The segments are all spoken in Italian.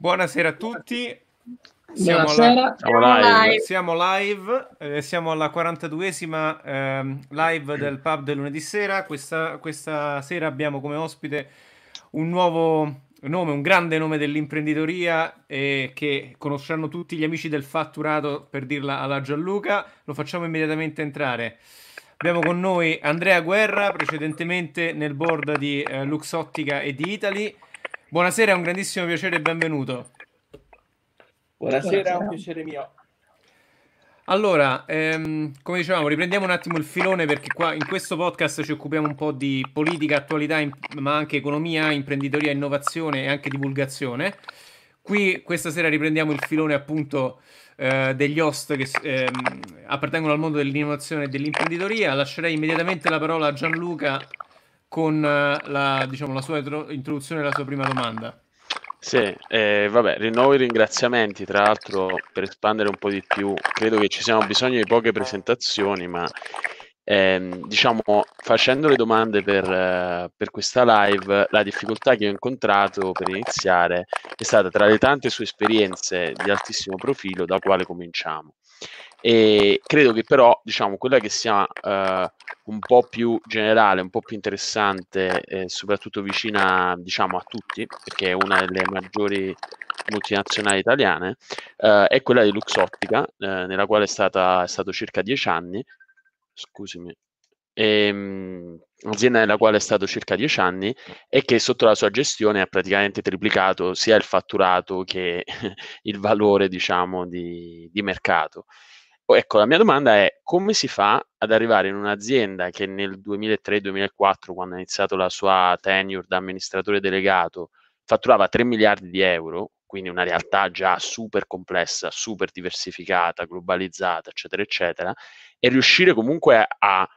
Buonasera a tutti. Siamo, Buonasera. Siamo live, siamo, live eh, siamo alla 42esima eh, live del pub del lunedì sera. Questa, questa, sera abbiamo come ospite un nuovo nome, un grande nome dell'imprenditoria eh, che conosceranno tutti gli amici del fatturato per dirla alla Gianluca. Lo facciamo immediatamente entrare. Abbiamo con noi Andrea Guerra, precedentemente nel board di eh, Luxottica e di Italy. Buonasera, è un grandissimo piacere e benvenuto. Buonasera, è un piacere mio. Allora, ehm, come dicevamo, riprendiamo un attimo il filone perché qua in questo podcast ci occupiamo un po' di politica, attualità, ma anche economia, imprenditoria, innovazione e anche divulgazione. Qui questa sera riprendiamo il filone appunto eh, degli host che ehm, appartengono al mondo dell'innovazione e dell'imprenditoria. Lascerei immediatamente la parola a Gianluca con eh, la, diciamo, la sua introduzione e la sua prima domanda. Sì, eh, vabbè, rinnovo i ringraziamenti, tra l'altro per espandere un po' di più, credo che ci siano bisogno di poche presentazioni, ma ehm, diciamo facendo le domande per, eh, per, questa live, la difficoltà che ho incontrato per iniziare è stata tra le tante sue esperienze di altissimo profilo, da quale cominciamo. E credo che però, diciamo, quella che sia eh, un po' più generale, un po' più interessante, eh, soprattutto vicina, diciamo, a tutti, perché è una delle maggiori multinazionali italiane, eh, è quella di Luxottica, eh, nella quale è, stata, è stato circa dieci anni, scusami, ehm, azienda nella quale è stato circa dieci anni e che sotto la sua gestione ha praticamente triplicato sia il fatturato che il valore, diciamo, di, di mercato. Ecco, la mia domanda è come si fa ad arrivare in un'azienda che nel 2003-2004, quando ha iniziato la sua tenure da amministratore delegato, fatturava 3 miliardi di euro, quindi una realtà già super complessa, super diversificata, globalizzata, eccetera, eccetera, e riuscire comunque a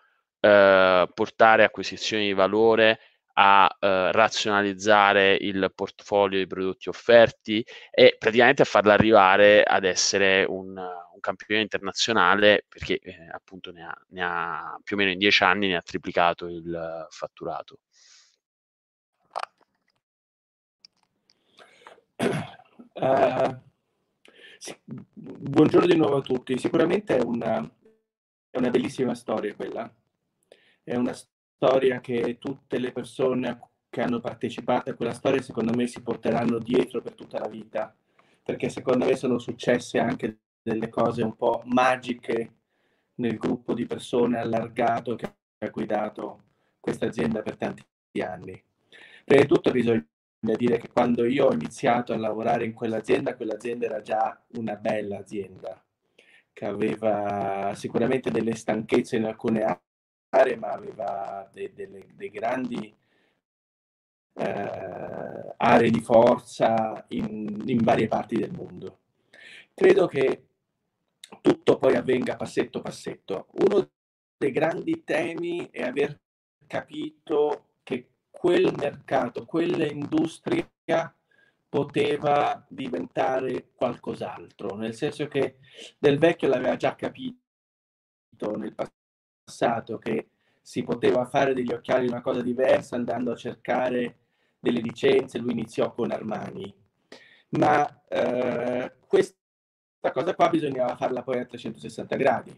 eh, portare acquisizioni di valore a eh, razionalizzare il portfolio di prodotti offerti e praticamente a farla arrivare ad essere un, un campione internazionale perché eh, appunto ne ha, ne ha, più o meno in dieci anni ne ha triplicato il fatturato. Uh, sì, buongiorno di nuovo a tutti. Sicuramente è una, è una bellissima storia quella. È una storia che tutte le persone che hanno partecipato a quella storia secondo me si porteranno dietro per tutta la vita, perché secondo me sono successe anche delle cose un po' magiche nel gruppo di persone allargato che ha guidato questa azienda per tanti anni. Prima di tutto bisogna dire che quando io ho iniziato a lavorare in quell'azienda, quell'azienda era già una bella azienda, che aveva sicuramente delle stanchezze in alcune ma aveva dei, delle, dei grandi eh, aree di forza in, in varie parti del mondo. Credo che tutto poi avvenga passetto passetto. Uno dei grandi temi è aver capito che quel mercato, quella industria poteva diventare qualcos'altro, nel senso che Del Vecchio l'aveva già capito nel passato che si poteva fare degli occhiali una cosa diversa andando a cercare delle licenze, lui iniziò con Armani. Ma eh, questa cosa qua bisognava farla poi a 360 gradi.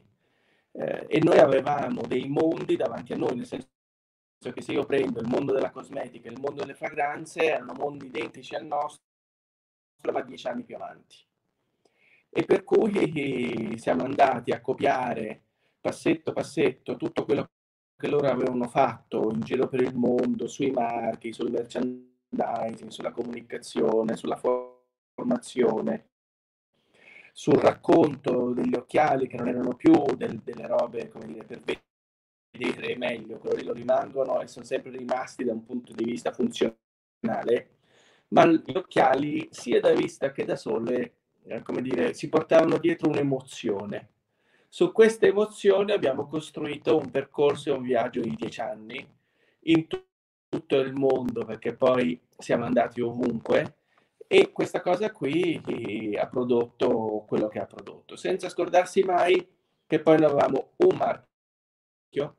Eh, e noi avevamo dei mondi davanti a noi, nel senso che se io prendo il mondo della cosmetica e il mondo delle fragranze, erano mondi identici al nostro, ma dieci anni più avanti. E per cui siamo andati a copiare passetto passetto tutto quello che loro avevano fatto in giro per il mondo, sui marchi, sul merchandising, sulla comunicazione, sulla formazione, sul racconto degli occhiali che non erano più del, delle robe, come dire, per vedere meglio, quello lo rimangono e sono sempre rimasti da un punto di vista funzionale, ma gli occhiali sia da vista che da sole, eh, come dire, si portavano dietro un'emozione su queste emozioni abbiamo costruito un percorso e un viaggio di dieci anni in t- tutto il mondo, perché poi siamo andati ovunque e questa cosa qui ha prodotto quello che ha prodotto, senza scordarsi mai che poi noi avevamo un marchio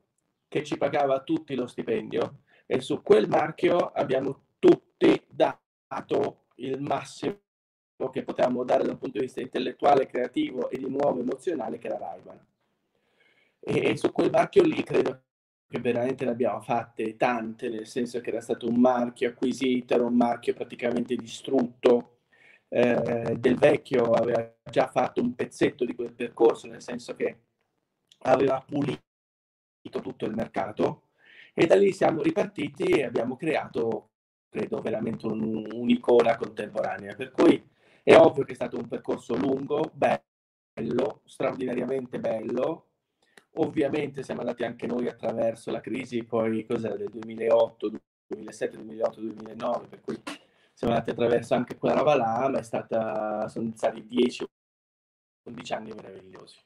che ci pagava tutti lo stipendio e su quel marchio abbiamo tutti dato il massimo che potevamo dare da un punto di vista intellettuale, creativo e di nuovo emozionale che era Raiban. E, e su quel marchio lì credo che veramente ne abbiamo fatte tante, nel senso che era stato un marchio acquisito, era un marchio praticamente distrutto. Eh, del vecchio aveva già fatto un pezzetto di quel percorso, nel senso che aveva pulito tutto il mercato e da lì siamo ripartiti e abbiamo creato, credo, veramente un, un'icona contemporanea. Per cui è ovvio che è stato un percorso lungo, bello, straordinariamente bello. Ovviamente siamo andati anche noi attraverso la crisi, poi cos'era del 2008, 2007, 2008, 2009, per cui siamo andati attraverso anche quella roba là, ma è stata, sono stati 10-11 anni meravigliosi.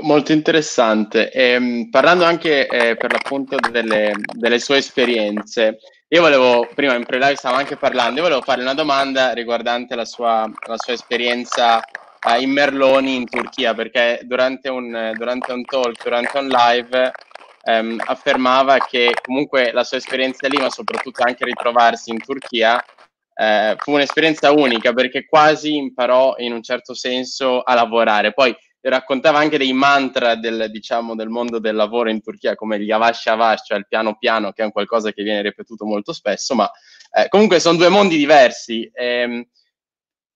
Molto interessante. E, ehm, parlando anche eh, per l'appunto delle, delle, sue esperienze, io volevo, prima in pre-live stavamo anche parlando, io volevo fare una domanda riguardante la sua, la sua esperienza eh, in Merloni in Turchia, perché durante un, durante un talk, durante un live, ehm, affermava che comunque la sua esperienza lì, ma soprattutto anche ritrovarsi in Turchia, eh, fu un'esperienza unica perché quasi imparò in un certo senso a lavorare. Poi raccontava anche dei mantra del, diciamo, del mondo del lavoro in Turchia, come gli yavash yavash, cioè il piano piano, che è un qualcosa che viene ripetuto molto spesso, ma eh, comunque sono due mondi diversi. E, ehm,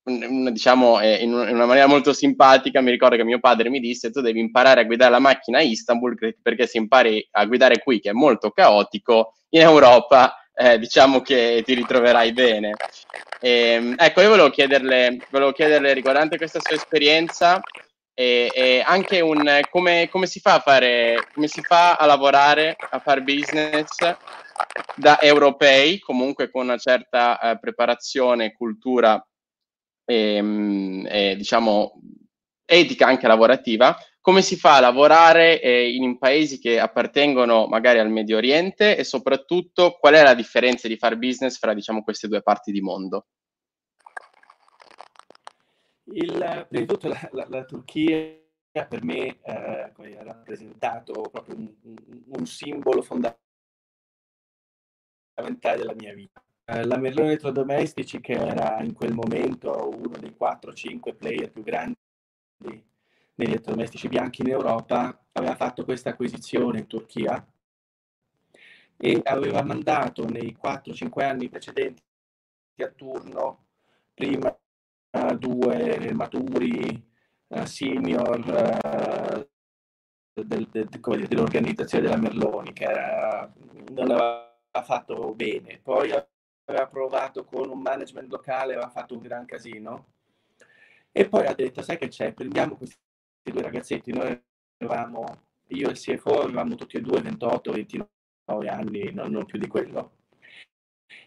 diciamo eh, in una maniera molto simpatica mi ricordo che mio padre mi disse tu devi imparare a guidare la macchina a Istanbul perché se impari a guidare qui che è molto caotico in Europa eh, diciamo che ti ritroverai bene e, ehm, ecco io volevo chiederle, volevo chiederle riguardante questa sua esperienza e, e anche un come, come, si fa a fare, come si fa a lavorare, a fare business da europei, comunque con una certa eh, preparazione, cultura e, ehm, e, diciamo etica anche lavorativa, come si fa a lavorare eh, in paesi che appartengono magari al Medio Oriente e soprattutto qual è la differenza di fare business fra diciamo queste due parti di mondo? Il, prima di tutto la, la, la Turchia per me eh, ha rappresentato proprio un, un, simbolo fondamentale della mia vita. Eh, la Merlone Elettrodomestici, che era in quel momento uno dei 4-5 player più grandi negli elettrodomestici bianchi in Europa, aveva fatto questa acquisizione in Turchia e aveva mandato nei 4-5 anni precedenti a turno prima uh, due maturi uh, senior uh, del, del, dire, dell'organizzazione della Merloni che era, non aveva fatto bene. Poi aveva provato con un management locale, aveva fatto un gran casino. E poi ha detto, sai che c'è, prendiamo questi due ragazzetti, noi avevamo, io e il CFO avevamo tutti e due 28, 29 anni, non, non più di quello.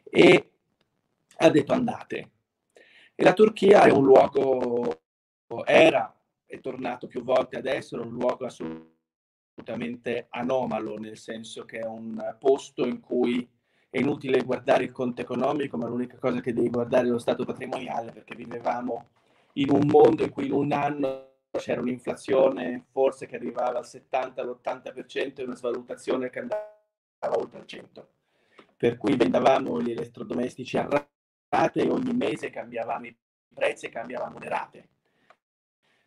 E ha detto andate, e la Turchia è un luogo, era, è tornato più volte adesso, è un luogo assolutamente anomalo, nel senso che è un posto in cui è inutile guardare il conto economico, ma l'unica cosa che devi guardare è lo stato patrimoniale, perché vivevamo in un mondo in cui in un anno c'era un'inflazione forse che arrivava al 70, all'80% e una svalutazione che andava oltre il 100%. Per cui vendavamo gli elettrodomestici a rate ogni mese cambiavamo i prezzi e cambiavamo le rate.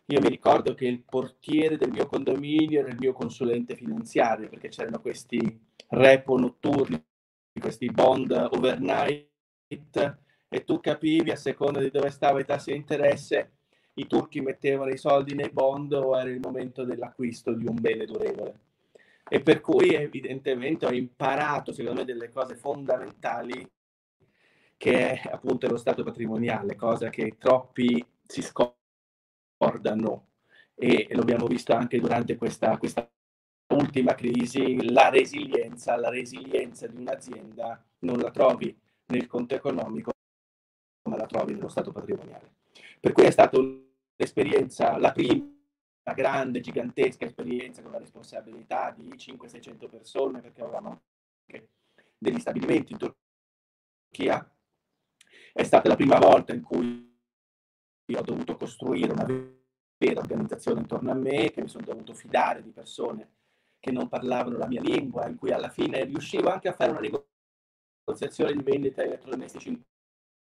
Io mi ricordo che il portiere del mio condominio era il mio consulente finanziario perché c'erano questi repo notturni, questi bond overnight e tu capivi a seconda di dove stava i tassi di interesse i turchi mettevano i soldi nei bond o era il momento dell'acquisto di un bene durevole. E per cui evidentemente ho imparato, secondo me, delle cose fondamentali che è appunto lo stato patrimoniale, cosa che troppi si scordano e lo abbiamo visto anche durante questa, questa ultima crisi, la resilienza, la resilienza di un'azienda non la trovi nel conto economico, ma la trovi nello stato patrimoniale. Per cui è stata un'esperienza, la prima grande, gigantesca esperienza con la responsabilità di 500-600 persone, perché avevamo anche degli stabilimenti in Turchia, è stata la prima volta in cui ho dovuto costruire una vera organizzazione intorno a me, che mi sono dovuto fidare di persone che non parlavano la mia lingua, in cui alla fine riuscivo anche a fare una un'associazione di vendita di elettrodomestici in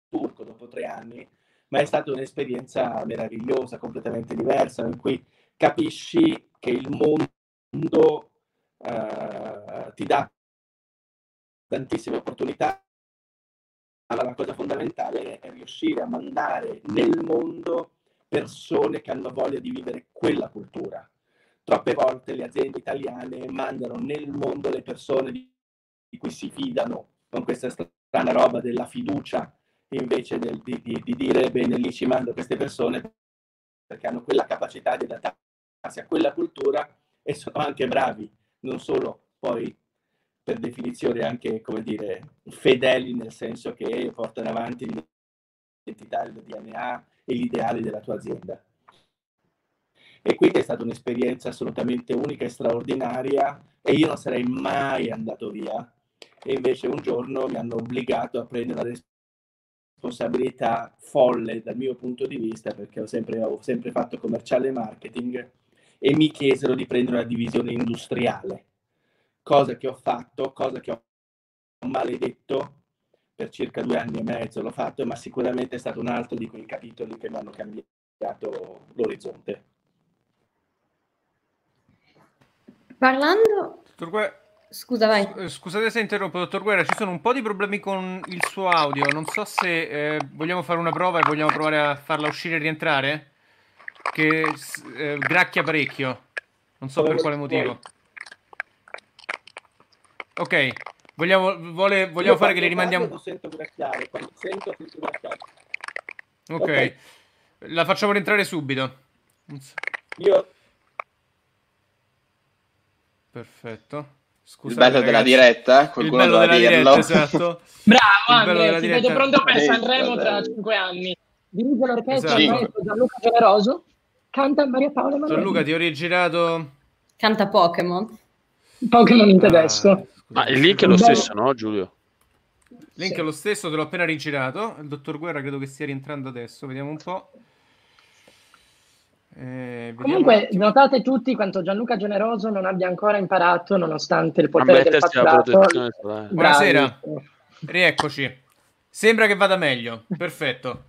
turco dopo tre anni, ma è stata un'esperienza meravigliosa, completamente diversa, in cui capisci che il mondo eh, ti dà tantissime opportunità, ma la cosa fondamentale è riuscire a mandare nel mondo persone che hanno voglia di vivere quella cultura. Troppe volte le aziende italiane mandano nel mondo le persone di, cui si fidano, con questa strana roba della fiducia, invece del, di, di, di, dire bene lì ci mando queste persone perché hanno quella capacità di adattarsi a quella cultura e sono anche bravi, non solo poi per definizione anche, come dire, fedeli nel senso che portano avanti l'identità, il DNA e gli ideali della tua azienda. E quindi è stata un'esperienza assolutamente unica e straordinaria e io non sarei mai andato via. E invece un giorno mi hanno obbligato a prendere una responsabilità folle dal mio punto di vista, perché ho sempre, ho sempre fatto commerciale e marketing, e mi chiesero di prendere una divisione industriale cosa che ho fatto, cosa che ho maledetto per circa due anni e mezzo l'ho fatto, ma sicuramente è stato un altro di quei capitoli che mi hanno cambiato l'orizzonte. Parlando... Scusa, vai. Eh, scusate se interrompo, dottor Guerra, ci sono un po' di problemi con il suo audio. Non so se eh, vogliamo fare una prova e vogliamo provare a farla uscire e rientrare. Che eh, gracchia parecchio. Non so per quale motivo. Ok, vogliamo, vuole, vogliamo fare che le rimandiamo... Non sento gracchiare, quando sento sento gracchiare. Ok, okay. la facciamo rientrare subito. Io... Perfetto. Scusate, il bello ragazzi. della diretta, qualcuno il bello della diretta, esatto. Bravo, Andrea, ti vedo pronto per Sanremo tra cinque anni. Dirige l'orchestra esatto. Gianluca Generoso, canta Maria Paola Emanuele. Gianluca, ti ho rigirato... Canta Pokémon. Pokémon in tedesco. Ah. Ma il link è lo stesso, no, Giulio? Il link è lo stesso, te l'ho appena rigirato. Il dottor Guerra credo che stia rientrando adesso. Vediamo un po'. Eh, Comunque, notate tutti quanto Gianluca Generoso non abbia ancora imparato, nonostante il potere del patronato. Buonasera, rieccoci. Sembra che vada meglio. Perfetto.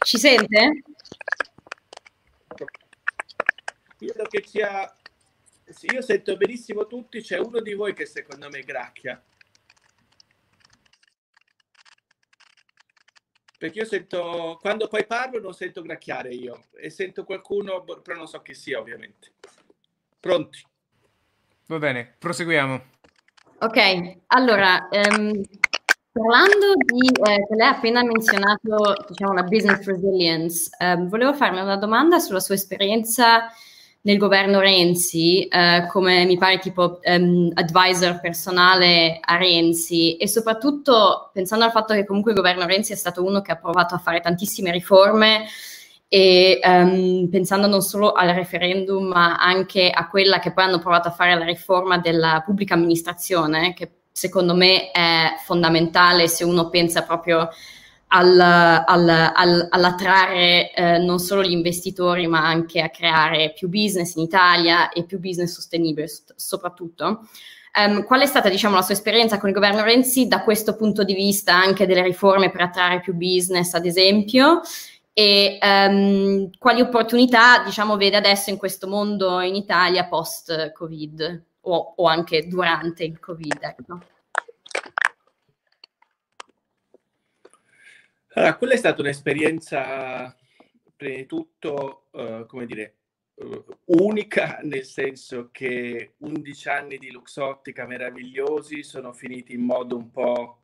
Ci sente? Credo che sia io sento benissimo tutti, c'è uno di voi che secondo me gracchia. Perché io sento, quando poi parlo non sento gracchiare io e sento qualcuno, però non so chi sia ovviamente. Pronti? Va bene, proseguiamo. Ok, allora, ehm, parlando di, eh, che lei ha appena menzionato, diciamo, la business resilience, ehm, volevo farmi una domanda sulla sua esperienza nel governo Renzi eh, come mi pare tipo um, advisor personale a Renzi. E soprattutto pensando al fatto che comunque il governo Renzi è stato uno che ha provato a fare tantissime riforme e um, pensando non solo al referendum ma anche a quella che poi hanno provato a fare la riforma della pubblica amministrazione che secondo me è fondamentale se uno pensa proprio al, al, al, all'attrarre eh, non solo gli investitori, ma anche a creare più business in Italia e più business sostenibile soprattutto. Um, qual è stata diciamo, la sua esperienza con il governo Renzi da questo punto di vista anche delle riforme per attrarre più business, ad esempio? E um, quali opportunità diciamo, vede adesso in questo mondo in Italia post-Covid o, o anche durante il Covid? Ecco. Allora, quella è stata un'esperienza, prima di tutto, uh, come dire, uh, unica, nel senso che 11 anni di Luxottica meravigliosi sono finiti in modo un po'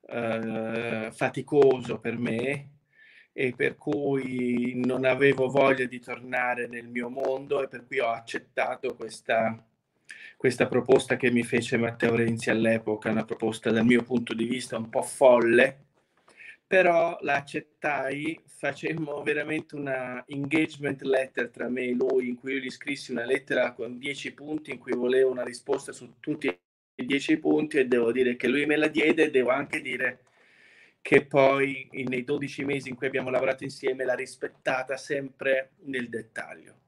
uh, faticoso per me e per cui non avevo voglia di tornare nel mio mondo e per cui ho accettato questa, questa proposta che mi fece Matteo Renzi all'epoca, una proposta dal mio punto di vista un po' folle, però la accettai, facemmo veramente una engagement letter tra me e lui in cui io gli scrissi una lettera con dieci punti in cui volevo una risposta su tutti i dieci punti e devo dire che lui me la diede e devo anche dire che poi nei 12 mesi in cui abbiamo lavorato insieme l'ha rispettata sempre nel dettaglio.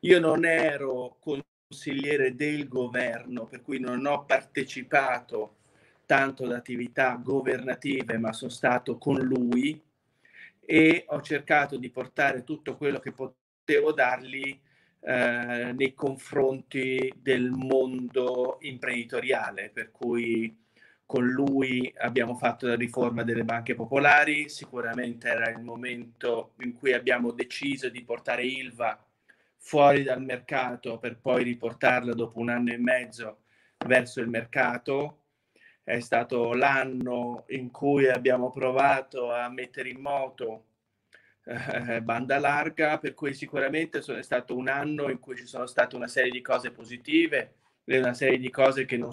Io non ero consigliere del governo, per cui non ho partecipato tanto ad attività governative, ma sono stato con lui e ho cercato di portare tutto quello che potevo dargli eh, nei confronti del mondo imprenditoriale, per cui con lui abbiamo fatto la riforma delle banche popolari, sicuramente era il momento in cui abbiamo deciso di portare Ilva fuori dal mercato per poi riportarla dopo un anno e mezzo verso il mercato. È stato l'anno in cui abbiamo provato a mettere in moto eh, banda larga, per cui sicuramente è stato un anno in cui ci sono state una serie di cose positive e una serie di cose che non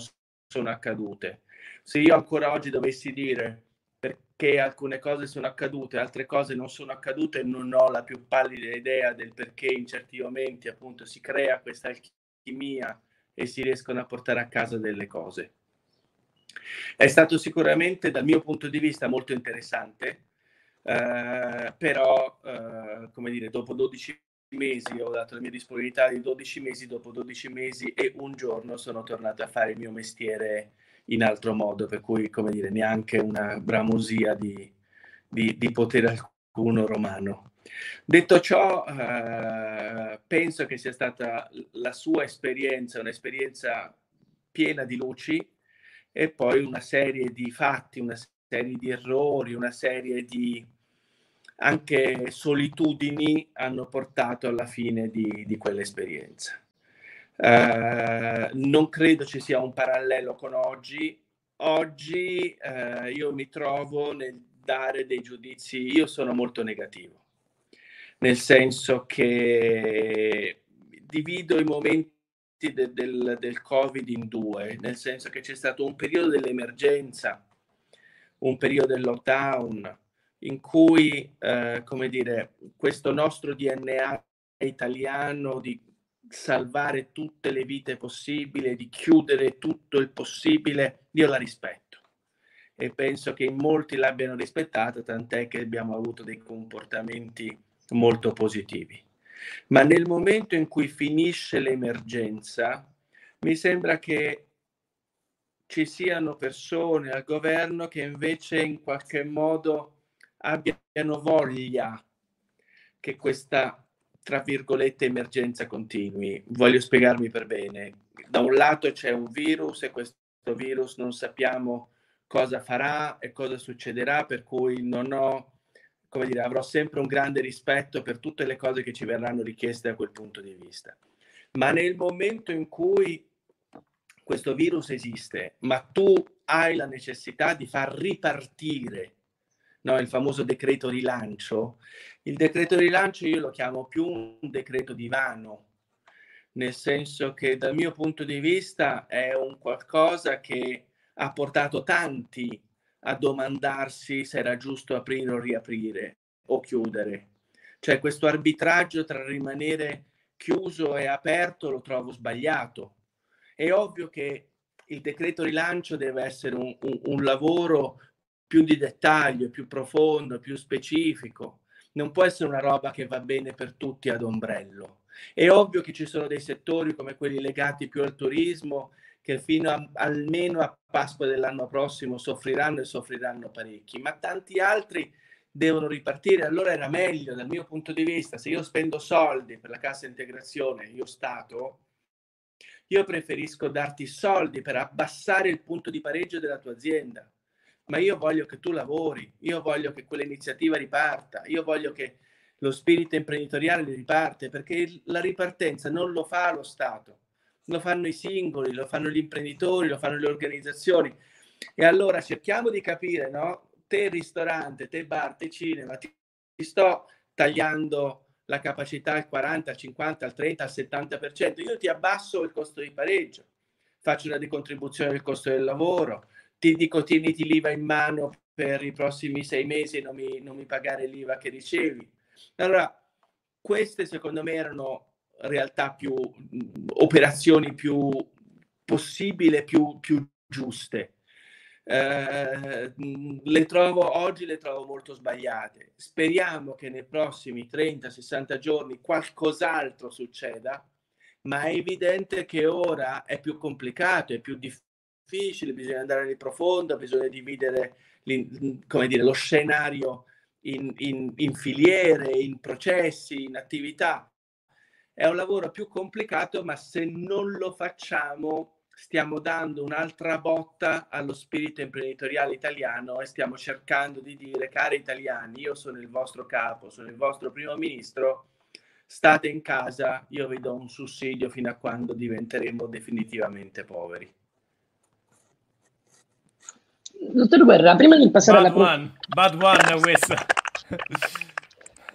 sono accadute. Se io ancora oggi dovessi dire perché alcune cose sono accadute, altre cose non sono accadute, non ho la più pallida idea del perché in certi momenti appunto si crea questa alchimia e si riescono a portare a casa delle cose. È stato sicuramente dal mio punto di vista molto interessante, eh, però eh, come dire, dopo 12 mesi ho dato la mia disponibilità di 12 mesi, dopo 12 mesi e un giorno sono tornato a fare il mio mestiere in altro modo, per cui, come dire, neanche una bramosia di, di, di potere alcuno romano. Detto ciò, eh, penso che sia stata la sua esperienza, un'esperienza piena di luci e poi una serie di fatti, una serie di errori, una serie di anche solitudini hanno portato alla fine di, di quell'esperienza. Eh, non credo ci sia un parallelo con oggi. Oggi eh, io mi trovo nel dare dei giudizi, io sono molto negativo, nel senso che divido i momenti de, del, del Covid in due, nel senso che c'è stato un periodo dell'emergenza, un periodo del lockdown, in cui, eh, come dire, questo nostro DNA italiano di salvare tutte le vite possibili, di chiudere tutto il possibile, io la rispetto e penso che in molti l'abbiano rispettata, tant'è che abbiamo avuto dei comportamenti molto positivi. Ma nel momento in cui finisce l'emergenza, mi sembra che ci siano persone al governo che invece in qualche modo abbiano voglia che questa tra virgolette emergenza continui. Voglio spiegarmi per bene. Da un lato c'è un virus e questo virus non sappiamo cosa farà e cosa succederà, per cui non ho, come dire, avrò sempre un grande rispetto per tutte le cose che ci verranno richieste da quel punto di vista. Ma nel momento in cui questo virus esiste, ma tu hai la necessità di far ripartire no, il famoso decreto rilancio. Il decreto rilancio io lo chiamo più un decreto divano, nel senso che dal mio punto di vista è un qualcosa che ha portato tanti a domandarsi se era giusto aprire o riaprire o chiudere. Cioè questo arbitraggio tra rimanere chiuso e aperto lo trovo sbagliato. È ovvio che il decreto rilancio deve essere un, un, un lavoro più di dettaglio, più profondo, più specifico. Non può essere una roba che va bene per tutti ad ombrello. È ovvio che ci sono dei settori come quelli legati più al turismo che fino a, almeno a Pasqua dell'anno prossimo soffriranno e soffriranno parecchi, ma tanti altri devono ripartire. Allora era meglio dal mio punto di vista, se io spendo soldi per la cassa integrazione, io Stato, io preferisco darti soldi per abbassare il punto di pareggio della tua azienda ma io voglio che tu lavori, io voglio che quell'iniziativa riparta, io voglio che lo spirito imprenditoriale riparte, perché la ripartenza non lo fa lo Stato, lo fanno i singoli, lo fanno gli imprenditori, lo fanno le organizzazioni. E allora cerchiamo di capire, no? Te ristorante, te bar, te cinema, ti, sto tagliando la capacità al 40, al 50, al 30, al 70%, io ti abbasso il costo di pareggio, faccio una decontribuzione del costo del lavoro, ti dico tieniti l'IVA in mano per i prossimi sei mesi e non mi, non mi pagare l'IVA che ricevi. Allora, queste secondo me erano realtà più, operazioni più possibili, più, più giuste. Eh, le trovo oggi le trovo molto sbagliate. Speriamo che nei prossimi 30-60 giorni qualcos'altro succeda, ma è evidente che ora è più complicato, è più difficile bisogna andare nel profondo, bisogna dividere come dire, lo scenario in, in, in filiere, in processi, in attività. È un lavoro più complicato, ma se non lo facciamo stiamo dando un'altra botta allo spirito imprenditoriale italiano e stiamo cercando di dire, cari italiani, io sono il vostro capo, sono il vostro primo ministro, state in casa, io vi do un sussidio fino a quando diventeremo definitivamente poveri. Dottor Guerra, prima di passare bad alla... One, bad one questa.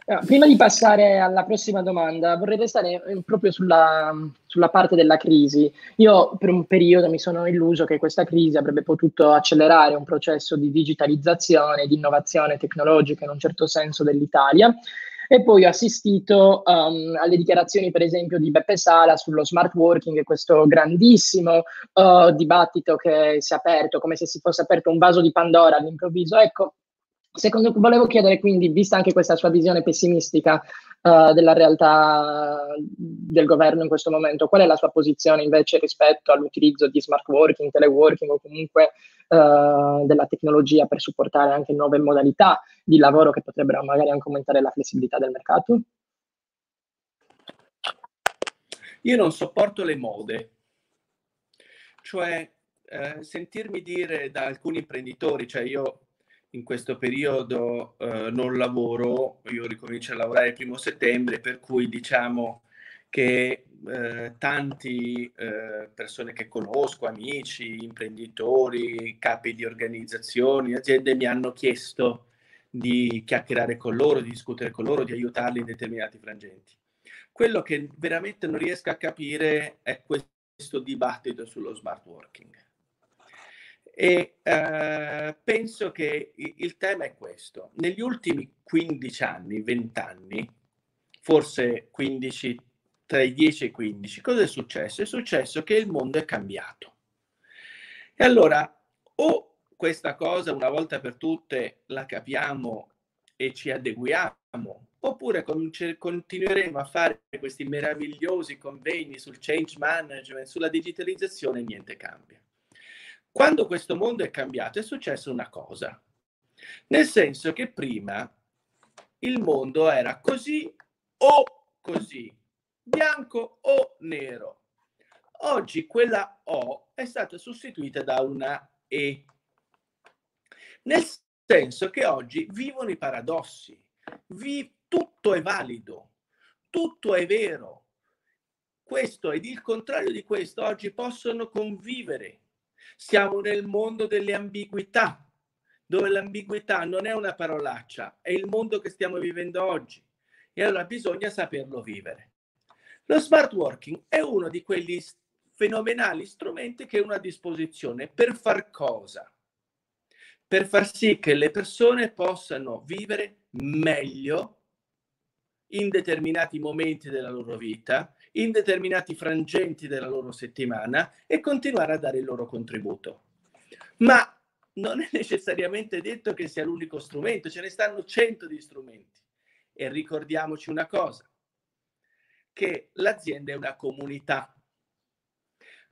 Prima di passare alla prossima domanda, vorrei restare eh, proprio sulla, sulla, parte della crisi. Io per un periodo mi sono illuso che questa crisi avrebbe potuto accelerare un processo di digitalizzazione, di innovazione tecnologica in un certo senso dell'Italia. E poi ho assistito um, alle dichiarazioni, per esempio, di Beppe Sala sullo smart working, questo grandissimo uh, dibattito che si è aperto, come se si fosse aperto un vaso di Pandora all'improvviso. Ecco, Secondo, volevo chiedere quindi, vista anche questa sua visione pessimistica uh, della realtà del governo in questo momento, qual è la sua posizione invece rispetto all'utilizzo di smart working, teleworking o comunque uh, della tecnologia per supportare anche nuove modalità di lavoro che potrebbero magari anche aumentare la flessibilità del mercato? Io non sopporto le mode, cioè eh, sentirmi dire da alcuni imprenditori, cioè io in questo periodo eh, non lavoro, io ricomincio a lavorare il primo settembre, per cui diciamo che eh, tanti eh, persone che conosco, amici, imprenditori, capi di organizzazioni, aziende mi hanno chiesto di chiacchierare con loro, di discutere con loro, di aiutarli in determinati frangenti. Quello che veramente non riesco a capire è questo dibattito sullo smart working e eh, penso che il tema è questo. Negli ultimi 15 anni, 20 anni, forse 15, tra i 10 e i 15, cosa è successo? È successo che il mondo è cambiato. E allora o questa cosa una volta per tutte la capiamo e ci adeguiamo, oppure continueremo a fare questi meravigliosi convegni sul change management, sulla digitalizzazione e niente cambia. Quando questo mondo è cambiato è successa una cosa, nel senso che prima il mondo era così o così, bianco o nero. Oggi quella O è stata sostituita da una E, nel senso che oggi vivono i paradossi, vi, tutto è valido, tutto è vero. Questo ed il contrario di questo oggi possono convivere siamo nel mondo delle ambiguità, dove l'ambiguità non è una parolaccia, è il mondo che stiamo vivendo oggi. E allora bisogna saperlo vivere. Lo smart working è uno di quegli fenomenali strumenti che è a disposizione per far cosa? Per far sì che le persone possano vivere meglio in determinati momenti della loro vita in determinati frangenti della loro settimana e continuare a dare il loro contributo. Ma non è necessariamente detto che sia l'unico strumento, ce ne stanno cento di strumenti. E ricordiamoci una cosa, che l'azienda è una comunità.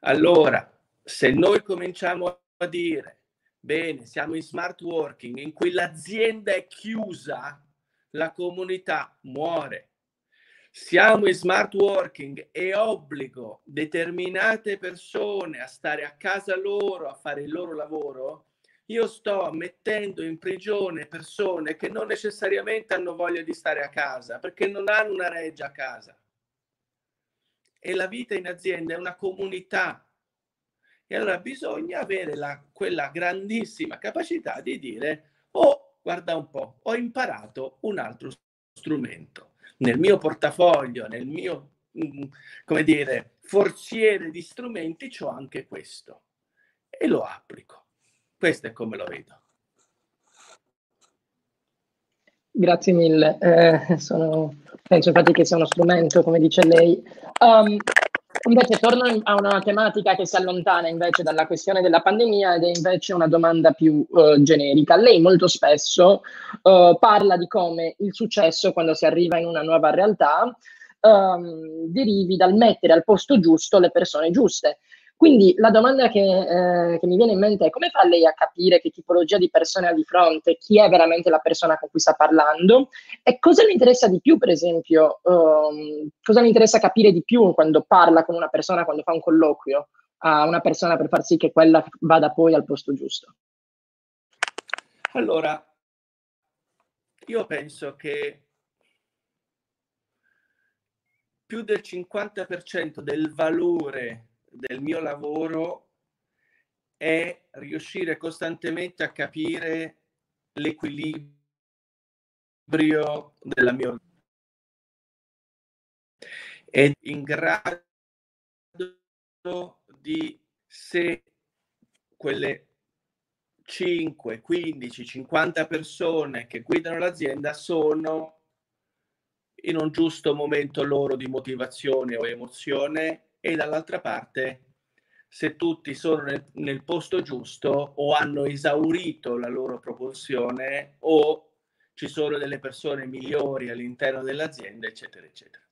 Allora, se noi cominciamo a dire, bene, siamo in smart working, in cui l'azienda è chiusa, la comunità muore siamo in smart working e obbligo determinate persone a stare a casa loro, a fare il loro lavoro, io sto mettendo in prigione persone che non necessariamente hanno voglia di stare a casa, perché non hanno una reggia a casa. E la vita in azienda è una comunità. E allora bisogna avere la, quella grandissima capacità di dire, oh, guarda un po', ho imparato un altro strumento nel mio portafoglio, nel mio, mm, come dire, forziere di strumenti, ho anche questo e lo applico. Questo è come lo vedo. Grazie mille, eh, sono, penso infatti che sia uno strumento, come dice lei. Um, Invece torno a una tematica che si allontana invece dalla questione della pandemia ed è invece una domanda più uh, generica. Lei molto spesso uh, parla di come il successo quando si arriva in una nuova realtà um, derivi dal mettere al posto giusto le persone giuste. Quindi la domanda che, eh, che, mi viene in mente è come fa lei a capire che tipologia di persone ha di fronte, chi è veramente la persona con cui sta parlando e cosa le interessa di più, per esempio, um, cosa le interessa capire di più quando parla con una persona, quando fa un colloquio a una persona per far sì che quella vada poi al posto giusto? Allora, io penso che più del 50% del valore del mio lavoro è riuscire costantemente a capire l'equilibrio della mia ed in grado di se quelle 5, 15, 50 persone che guidano l'azienda sono in un giusto momento loro di motivazione o emozione e dall'altra parte se tutti sono nel, nel, posto giusto o hanno esaurito la loro propulsione o ci sono delle persone migliori all'interno dell'azienda, eccetera, eccetera.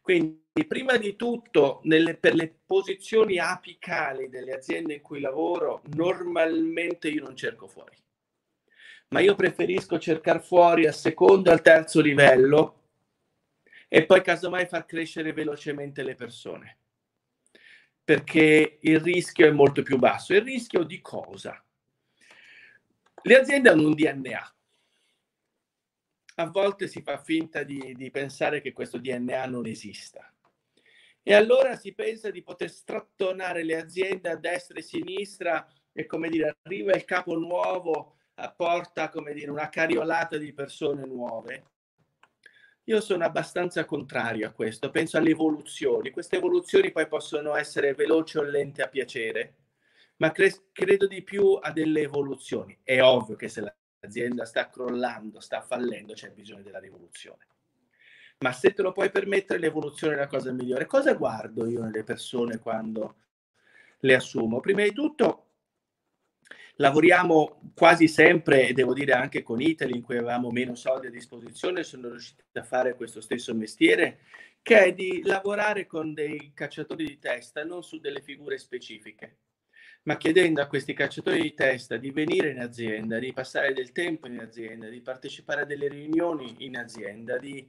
Quindi, prima di tutto, nelle, per le posizioni apicali delle aziende in cui lavoro, normalmente io non cerco fuori, ma io preferisco cercare fuori al secondo e al terzo livello e poi casomai far crescere velocemente le persone perché il rischio è molto più basso. Il rischio di cosa? Le aziende hanno un DNA. A volte si fa finta di, di pensare che questo DNA non esista. E allora si pensa di poter strattonare le aziende a destra e a sinistra e come dire, arriva il capo nuovo, porta come dire, una cariolata di persone nuove io sono abbastanza contrario a questo, penso alle evoluzioni. Queste evoluzioni poi possono essere veloci o lente a piacere, ma cre- credo di più a delle evoluzioni. È ovvio che se l'azienda sta crollando, sta fallendo, c'è bisogno della rivoluzione. Ma se te lo puoi permettere, l'evoluzione è la cosa migliore. Cosa guardo io nelle persone quando le assumo? Prima di tutto Lavoriamo quasi sempre, e devo dire anche con Italy, in cui avevamo meno soldi a disposizione, sono riusciti a fare questo stesso mestiere, che è di lavorare con dei cacciatori di testa, non su delle figure specifiche, ma chiedendo a questi cacciatori di testa di venire in azienda, di passare del tempo in azienda, di partecipare a delle riunioni in azienda, di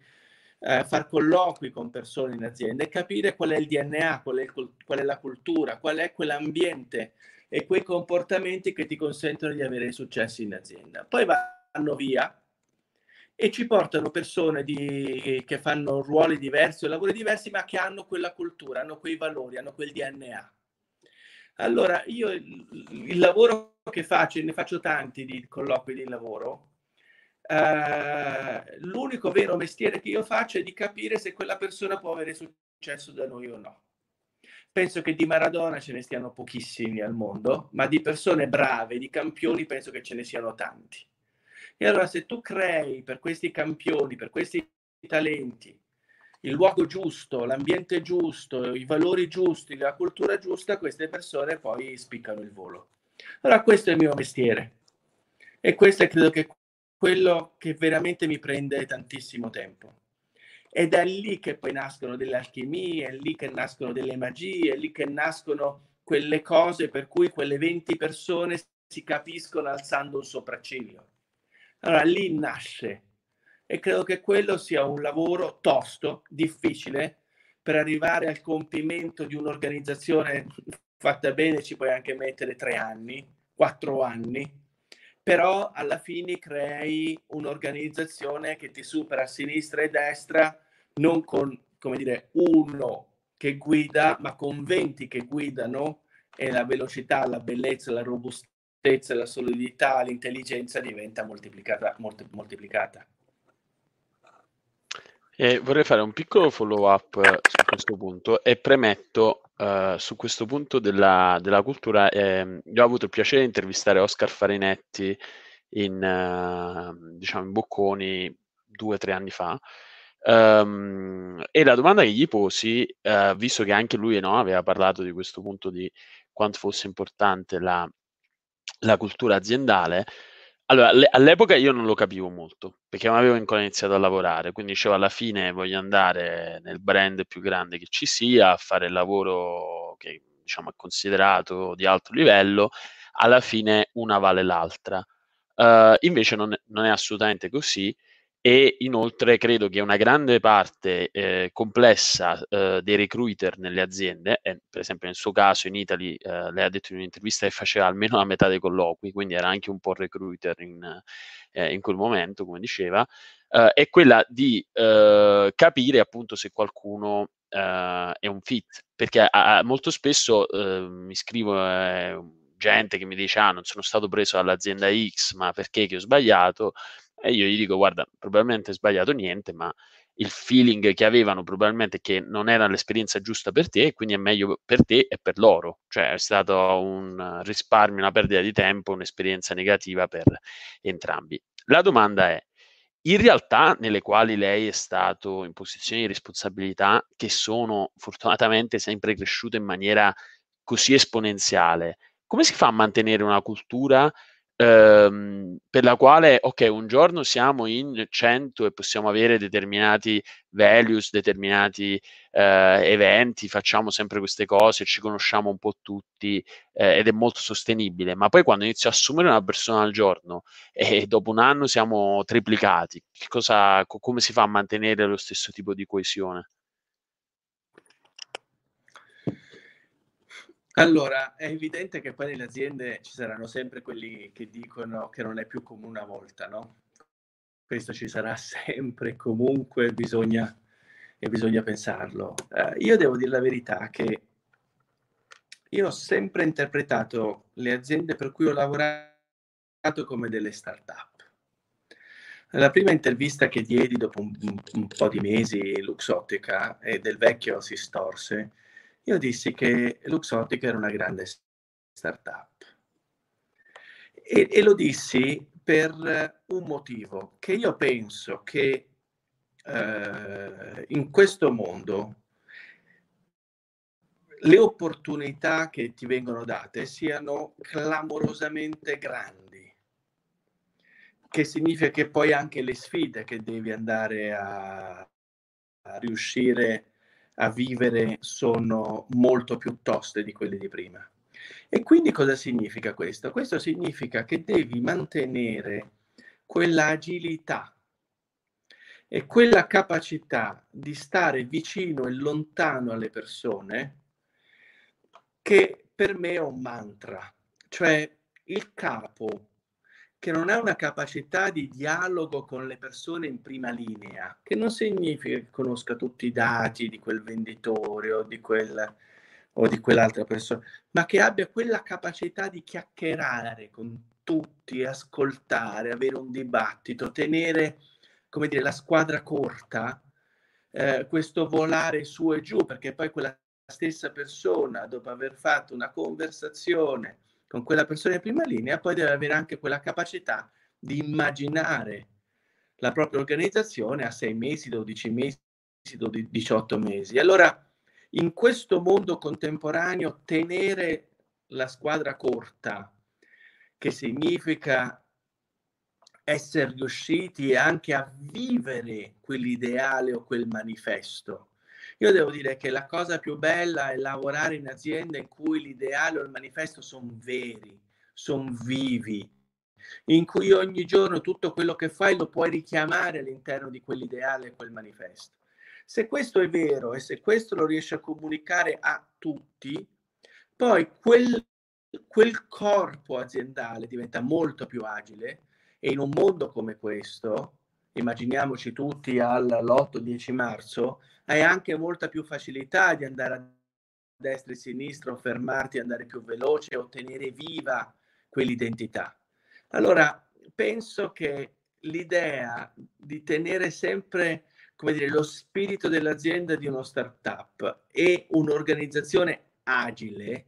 eh, far colloqui con persone in azienda e capire qual è il DNA, qual è, il, qual è la cultura, qual è quell'ambiente e quei comportamenti che ti consentono di avere successo in azienda. Poi vanno via e ci portano persone di, che fanno ruoli diversi o lavori diversi, ma che hanno quella cultura, hanno quei valori, hanno quel DNA. Allora, io il, il lavoro che faccio, ne faccio tanti di colloqui di lavoro, eh, l'unico vero mestiere che io faccio è di capire se quella persona può avere successo da noi o no. Penso che di Maradona ce ne stiano pochissimi al mondo, ma di persone brave, di campioni, penso che ce ne siano tanti. E allora se tu crei per questi campioni, per questi talenti, il luogo giusto, l'ambiente giusto, i valori giusti, la cultura giusta, queste persone poi spiccano il volo. Allora questo è il mio mestiere e questo è credo che quello che veramente mi prende tantissimo tempo. Ed è lì che poi nascono delle alchimie, è lì che nascono delle magie, è lì che nascono quelle cose per cui quelle 20 persone si capiscono alzando un sopracciglio. Allora lì nasce e credo che quello sia un lavoro tosto, difficile, per arrivare al compimento di un'organizzazione fatta bene ci puoi anche mettere tre anni, quattro anni, però alla fine crei un'organizzazione che ti supera a sinistra e destra, non con, come dire, uno che guida, ma con 20 che guidano e la velocità, la bellezza, la robustezza, la solidità, l'intelligenza diventa moltiplicata. moltiplicata. E vorrei fare un piccolo follow up su questo punto e premetto uh, su questo punto della, della cultura. Eh, io ho avuto il piacere di intervistare Oscar Farinetti in, uh, diciamo in Bocconi due o tre anni fa. Um, e la domanda che gli posi, uh, visto che anche lui no, aveva parlato di questo punto di quanto fosse importante la, la cultura aziendale, allora, all'epoca io non lo capivo molto, perché non avevo ancora iniziato a lavorare, quindi dicevo alla fine voglio andare nel brand più grande che ci sia, a fare il lavoro che diciamo, è considerato di alto livello, alla fine una vale l'altra. Uh, invece non non è, assolutamente così e inoltre credo che una grande parte eh, complessa eh, dei recruiter nelle aziende, e per esempio nel suo caso in Italy, eh, lei ha detto in un'intervista che faceva almeno la metà dei colloqui, quindi era anche un po' recruiter in, eh, in quel momento, come diceva, eh, è quella di eh, capire appunto se qualcuno è un fit, perché molto spesso mi scrivo gente che mi dice ah non sono stato preso dall'azienda X ma perché che ho sbagliato e io gli dico, guarda, probabilmente hai sbagliato niente, ma il feeling che avevano probabilmente che non era l'esperienza giusta per te, quindi è meglio per te e per loro. Cioè è stato un risparmio, una perdita di tempo, un'esperienza negativa per entrambi. La domanda è, in realtà nelle quali lei è stato in posizioni di responsabilità che sono fortunatamente sempre cresciute in maniera così esponenziale, come si fa a mantenere una cultura ehm, per la quale, ok, un giorno siamo in 100 e possiamo avere determinati values, determinati eh, eventi, facciamo sempre queste cose, ci conosciamo un po' tutti eh, ed è molto sostenibile, ma poi quando inizio a assumere una persona al giorno e dopo un anno siamo triplicati, cosa, come si fa a mantenere lo stesso tipo di coesione? Allora, è evidente che poi nelle aziende ci saranno sempre quelli che dicono che non è più come una volta, no? Questo ci sarà sempre, comunque bisogna, e bisogna pensarlo. Eh, io devo dire la verità che io ho sempre interpretato le aziende per cui ho lavorato come delle start-up. La prima intervista che diedi dopo un, un po' di mesi, Luxottica, e del vecchio si storse, io dissi che Luxottica era una grande startup. E, e lo dissi per un motivo, che io penso che eh, in questo mondo le opportunità che ti vengono date siano clamorosamente grandi, che significa che poi anche le sfide che devi andare a, a riuscire a vivere sono molto più toste di quelle di prima. E quindi cosa significa questo? Questo significa che devi mantenere quella agilità e quella capacità di stare vicino e lontano alle persone che per me è un mantra, cioè il capo che non ha una capacità di dialogo con le persone in prima linea, che non significa che conosca tutti i dati di quel venditore o di, quel, o di quell'altra persona, ma che abbia quella capacità di chiacchierare con tutti, ascoltare, avere un dibattito, tenere, come dire, la squadra corta, eh, questo volare su e giù, perché poi quella stessa persona, dopo aver fatto una conversazione, con quella persona in prima linea, poi deve avere anche quella capacità di immaginare la propria organizzazione a 6 mesi, 12 mesi, 18 mesi. Allora, in questo mondo contemporaneo, tenere la squadra corta, che significa essere riusciti anche a vivere quell'ideale o quel manifesto, io devo dire che la cosa più bella è lavorare in aziende in cui l'ideale o il manifesto sono veri, sono vivi, in cui ogni giorno tutto quello che fai lo puoi richiamare all'interno di quell'ideale e quel manifesto. Se questo è vero e se questo lo riesci a comunicare a tutti, poi quel, quel corpo aziendale diventa molto più agile e in un mondo come questo, immaginiamoci tutti all'8-10 marzo, hai anche molta più facilità di andare a destra e a sinistra fermarti, andare più veloce, ottenere viva quell'identità. Allora, penso che l'idea di tenere sempre come dire, lo spirito dell'azienda di uno startup e un'organizzazione agile,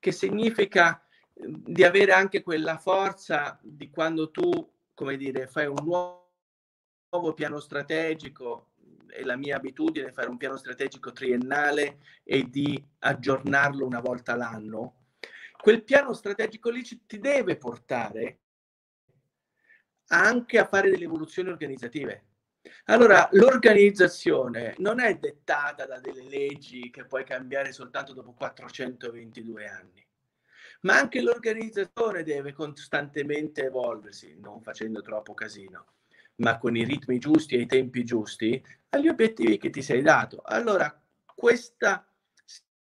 che significa di avere anche quella forza di quando tu, come dire, fai un nuovo piano strategico è la mia abitudine fare un piano strategico triennale e di aggiornarlo una volta l'anno, quel piano strategico lì ti deve portare anche a fare delle evoluzioni organizzative. Allora, l'organizzazione non è dettata da delle leggi che puoi cambiare soltanto dopo 422 anni, ma anche l'organizzazione deve costantemente evolversi, non facendo troppo casino, ma con i ritmi giusti e i tempi giusti agli obiettivi che ti sei dato. Allora, questo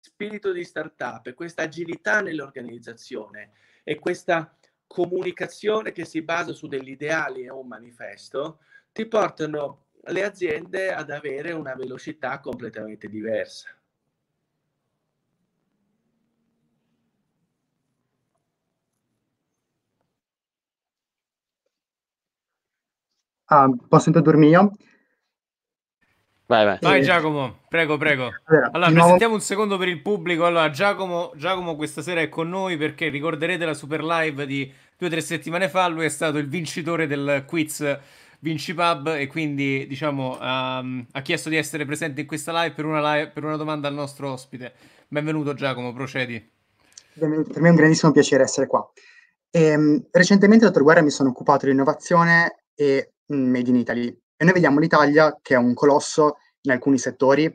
spirito di startup questa agilità nell'organizzazione e questa comunicazione che si basa su degli ideali e un manifesto ti portano le aziende ad avere una velocità completamente diversa. Ah, posso introdurmi io? Vai, vai. Vai Eh, Giacomo, prego, prego. Allora, Allora, di nuovo- presentiamo un secondo per il pubblico. Allora, Giacomo, Giacomo questa sera è con noi perché ricorderete la super live di due o tre settimane fa. Lui è stato il vincitore del quiz Vincipub e quindi, diciamo, ehm, ha chiesto di essere presente in questa live per una, live, per una domanda al nostro ospite. Benvenuto Giacomo, procedi. Per me è un grandissimo piacere essere qua. Ehm, recentemente, dottor Guerra, mi sono occupato di innovazione e Made in Italy. E noi vediamo l'Italia che è un colosso in alcuni settori,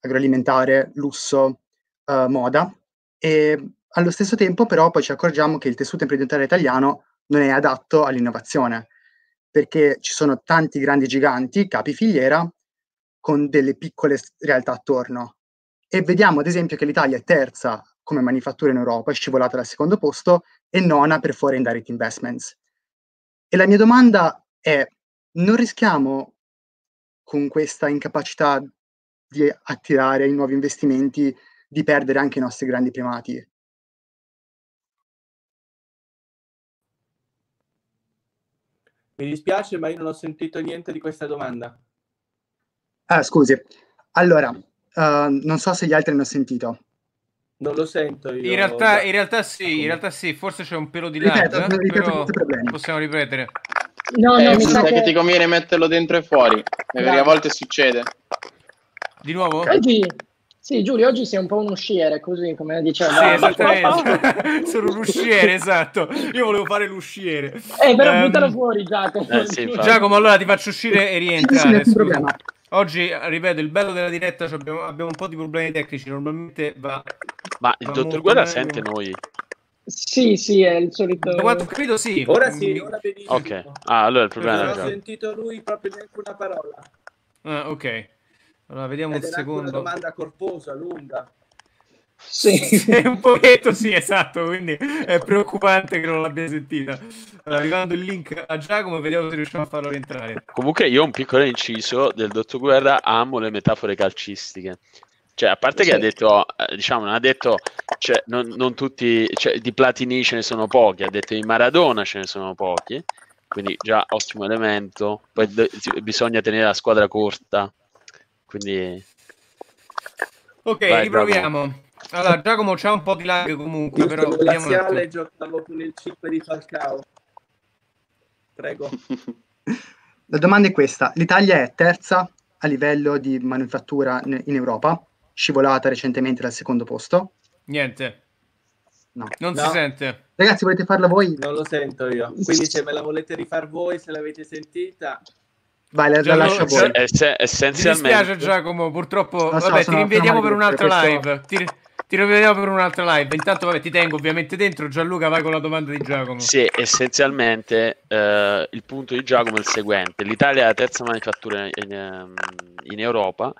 agroalimentare, lusso, eh, moda, e allo stesso tempo però poi ci accorgiamo che il tessuto imprenditoriale italiano non è adatto all'innovazione, perché ci sono tanti grandi giganti, capi filiera, con delle piccole realtà attorno. E vediamo ad esempio che l'Italia è terza come manifattura in Europa, è scivolata dal secondo posto, e nona per foreign direct investments. E la mia domanda è, non rischiamo con questa incapacità di attirare i nuovi investimenti di perdere anche i nostri grandi primati? Mi dispiace, ma io non ho sentito niente di questa domanda. Ah, scusi. Allora, eh, non so se gli altri hanno sentito. Non lo sento io. In realtà, in realtà sì, in realtà sì, forse c'è un pelo di lag, Ripeto, non ripeto però possiamo ripetere. No, Eh, no, mi sa che che ti conviene metterlo dentro e fuori, perché a volte succede. Di nuovo? oggi, sì, Giulio, oggi sei un po' un usciere, così come diceva. Sì, esattamente. Sono un usciere, esatto. Io volevo fare l'usciere. Eh, però Ehm, buttalo fuori, Giacomo. Eh, sì. Giacomo, allora ti faccio uscire e Sì, sì, rientrare. scusa. problema. Oggi, ripeto, il bello della diretta, cioè abbiamo, abbiamo un po' di problemi tecnici. Normalmente va. Ma il Va dottor Guerra sente noi? Sì, sì, è il solito... Da quanto credo sì. Ora sì, ora benissimo. Ok. Ah, allora il problema Non ho sentito lui proprio neanche una parola. Ah, ok. Allora, vediamo Ed un era anche una secondo. domanda corposa, lunga. Sì. Sì, un pochetto sì, esatto, quindi è preoccupante che non l'abbia sentita. Allora, vi mando il link a Giacomo e vediamo se riusciamo a farlo rientrare. Comunque io ho un piccolo inciso del dottor Guerra, amo le metafore calcistiche. Cioè, a parte che ha detto, eh, diciamo, non ha detto, cioè, non, non tutti, cioè, di Platini ce ne sono pochi, ha detto di Maradona ce ne sono pochi, quindi già ottimo elemento. Poi de- bisogna tenere la squadra corta, quindi Ok, Vai, riproviamo. Allora, Giacomo c'ha un po' di lag comunque, Io però laziale giocavo con il chip di Falcao. Prego. La domanda è questa. L'Italia è terza a livello di manifattura in Europa, scivolata recentemente dal secondo posto. Niente, No. non No. si sente. Ragazzi, volete farla voi? Non lo sento io. Quindi se me la volete rifar voi, se l'avete sentita, Vai, la, la lascio a voi. Ess- Mi essenzialmente... dispiace Giacomo, purtroppo, so, vabbè, ti sono per un'altra per live. questo- Ti, ti rivediamo per un'altra live. Intanto, vabbè, ti tengo ovviamente dentro. Gianluca, vai con la domanda di Giacomo. Sì, essenzialmente eh, il punto di Giacomo è il seguente: l'Italia è la terza manifattura in, ehm, in Europa,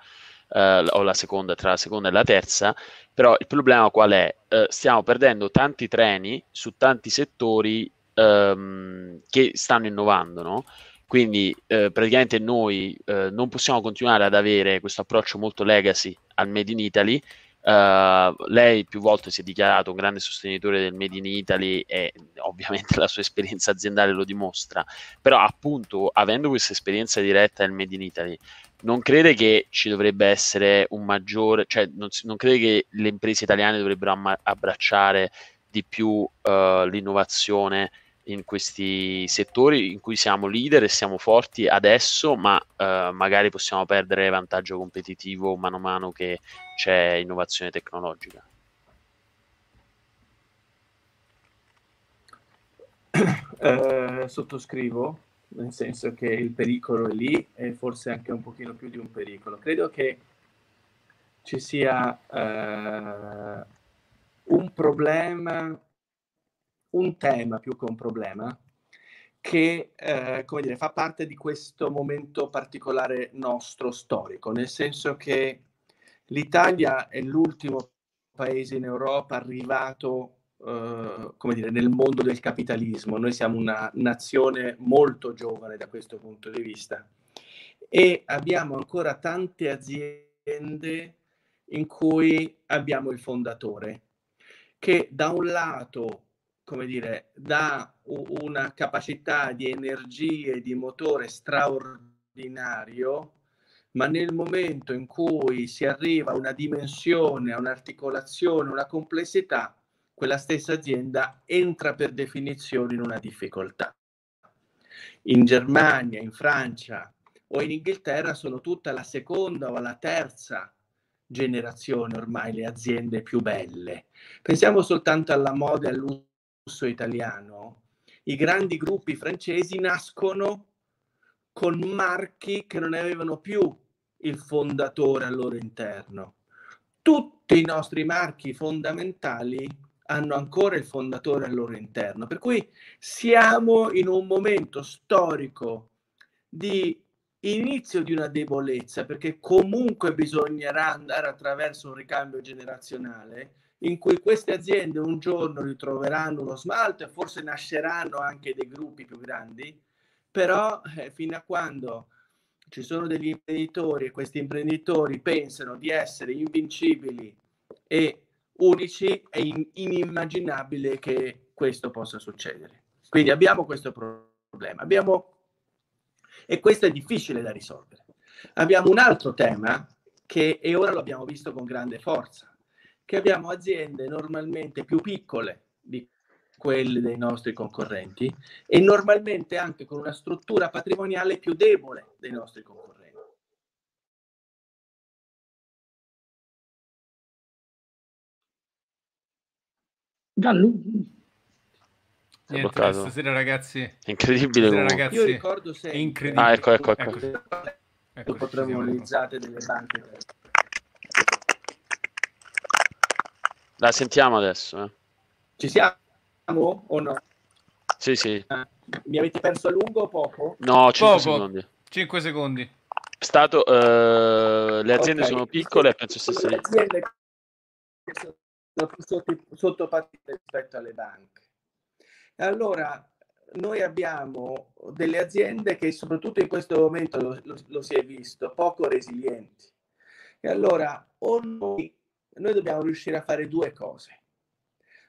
eh, o la seconda, tra la seconda e la terza, però il problema qual è? Eh, stiamo perdendo tanti treni su tanti settori ehm, che stanno innovando, no? Quindi eh, praticamente noi eh, non possiamo continuare ad avere questo approccio molto legacy al Made in Italy. Eh, lei più volte si è dichiarato un grande sostenitore del Made in Italy e ovviamente la sua esperienza aziendale lo dimostra, però appunto avendo questa esperienza diretta del Made in Italy, non crede che ci dovrebbe essere un maggiore, cioè non, non crede che le imprese italiane dovrebbero amma- abbracciare di più eh, l'innovazione in questi settori in cui siamo leader e siamo forti adesso, ma eh, magari possiamo perdere vantaggio competitivo mano a mano che c'è innovazione tecnologica. eh, sottoscrivo. Nel senso che il pericolo è lì e forse anche un pochino più di un pericolo. Credo che ci sia eh, un problema, un tema più che un problema, che eh, come dire, fa parte di questo momento particolare nostro storico, nel senso che l'Italia è l'ultimo paese in Europa arrivato Uh, come dire, nel mondo del capitalismo. Noi siamo una nazione molto giovane da questo punto di vista e abbiamo ancora tante aziende in cui abbiamo il fondatore che da un lato come dire, dà una capacità di energia e di motore straordinario, ma nel momento in cui si arriva a una dimensione, a un'articolazione, una complessità, quella stessa azienda entra per definizione in una difficoltà. In Germania, in Francia o in Inghilterra sono tutta la seconda o la terza generazione ormai le aziende più belle. Pensiamo soltanto alla moda e all'uso lusso italiano, i grandi gruppi francesi nascono con marchi che non avevano più il fondatore al loro interno. Tutti i nostri marchi fondamentali hanno ancora il fondatore al loro interno, per cui siamo in un momento storico di inizio di una debolezza, perché comunque bisognerà andare attraverso un ricambio generazionale in cui queste aziende un giorno ritroveranno uno smalto e forse nasceranno anche dei gruppi più grandi, però eh, fino a quando ci sono degli imprenditori e questi imprenditori pensano di essere invincibili e unici, è in- inimmaginabile che questo possa succedere. Quindi abbiamo questo problema. Abbiamo... E questo è difficile da risolvere. Abbiamo un altro tema che, e ora lo abbiamo visto con grande forza, che abbiamo aziende normalmente più piccole di quelle dei nostri concorrenti e normalmente anche con una struttura patrimoniale più debole dei nostri concorrenti. Gallu. Niente, stasera ragazzi è incredibile stasera, ragazzi, io ricordo se è incredibile ah ecco ecco ecco, ecco. ecco patrimonializzate delle banche La sentiamo adesso. Eh. Ci siamo o no? Sì, sì. Ah, mi avete perso a lungo o poco? No, 5 Poco. secondi. 5 secondi. Stato, eh, le aziende Ok. sono piccole e penso stesse Le lì. aziende sono più sotto, sottopartite rispetto alle banche. Allora noi abbiamo delle aziende che soprattutto in questo momento lo, lo- lo si è visto, poco resilienti. E allora o noi, noi dobbiamo riuscire a fare due cose.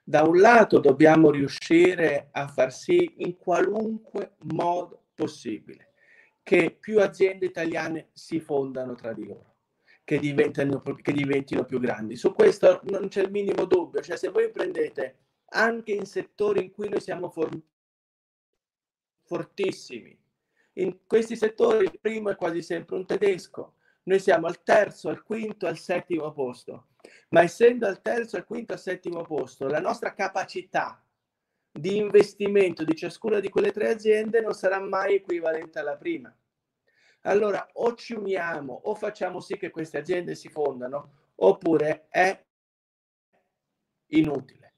Da un lato dobbiamo riuscire a far sì in qualunque modo possibile che più aziende italiane si fondano tra di loro, che diventino, che diventino più grandi. Su questo non c'è il minimo dubbio, cioè se voi prendete anche in settori in cui noi siamo for- fortissimi, in questi settori il primo è quasi sempre un tedesco, noi siamo al terzo, al quinto, al settimo posto, ma essendo al terzo, al quinto, al settimo posto, la nostra capacità di investimento di ciascuna di quelle tre aziende non sarà mai equivalente alla prima. Allora o ci uniamo o facciamo sì che queste aziende si fondano oppure è inutile.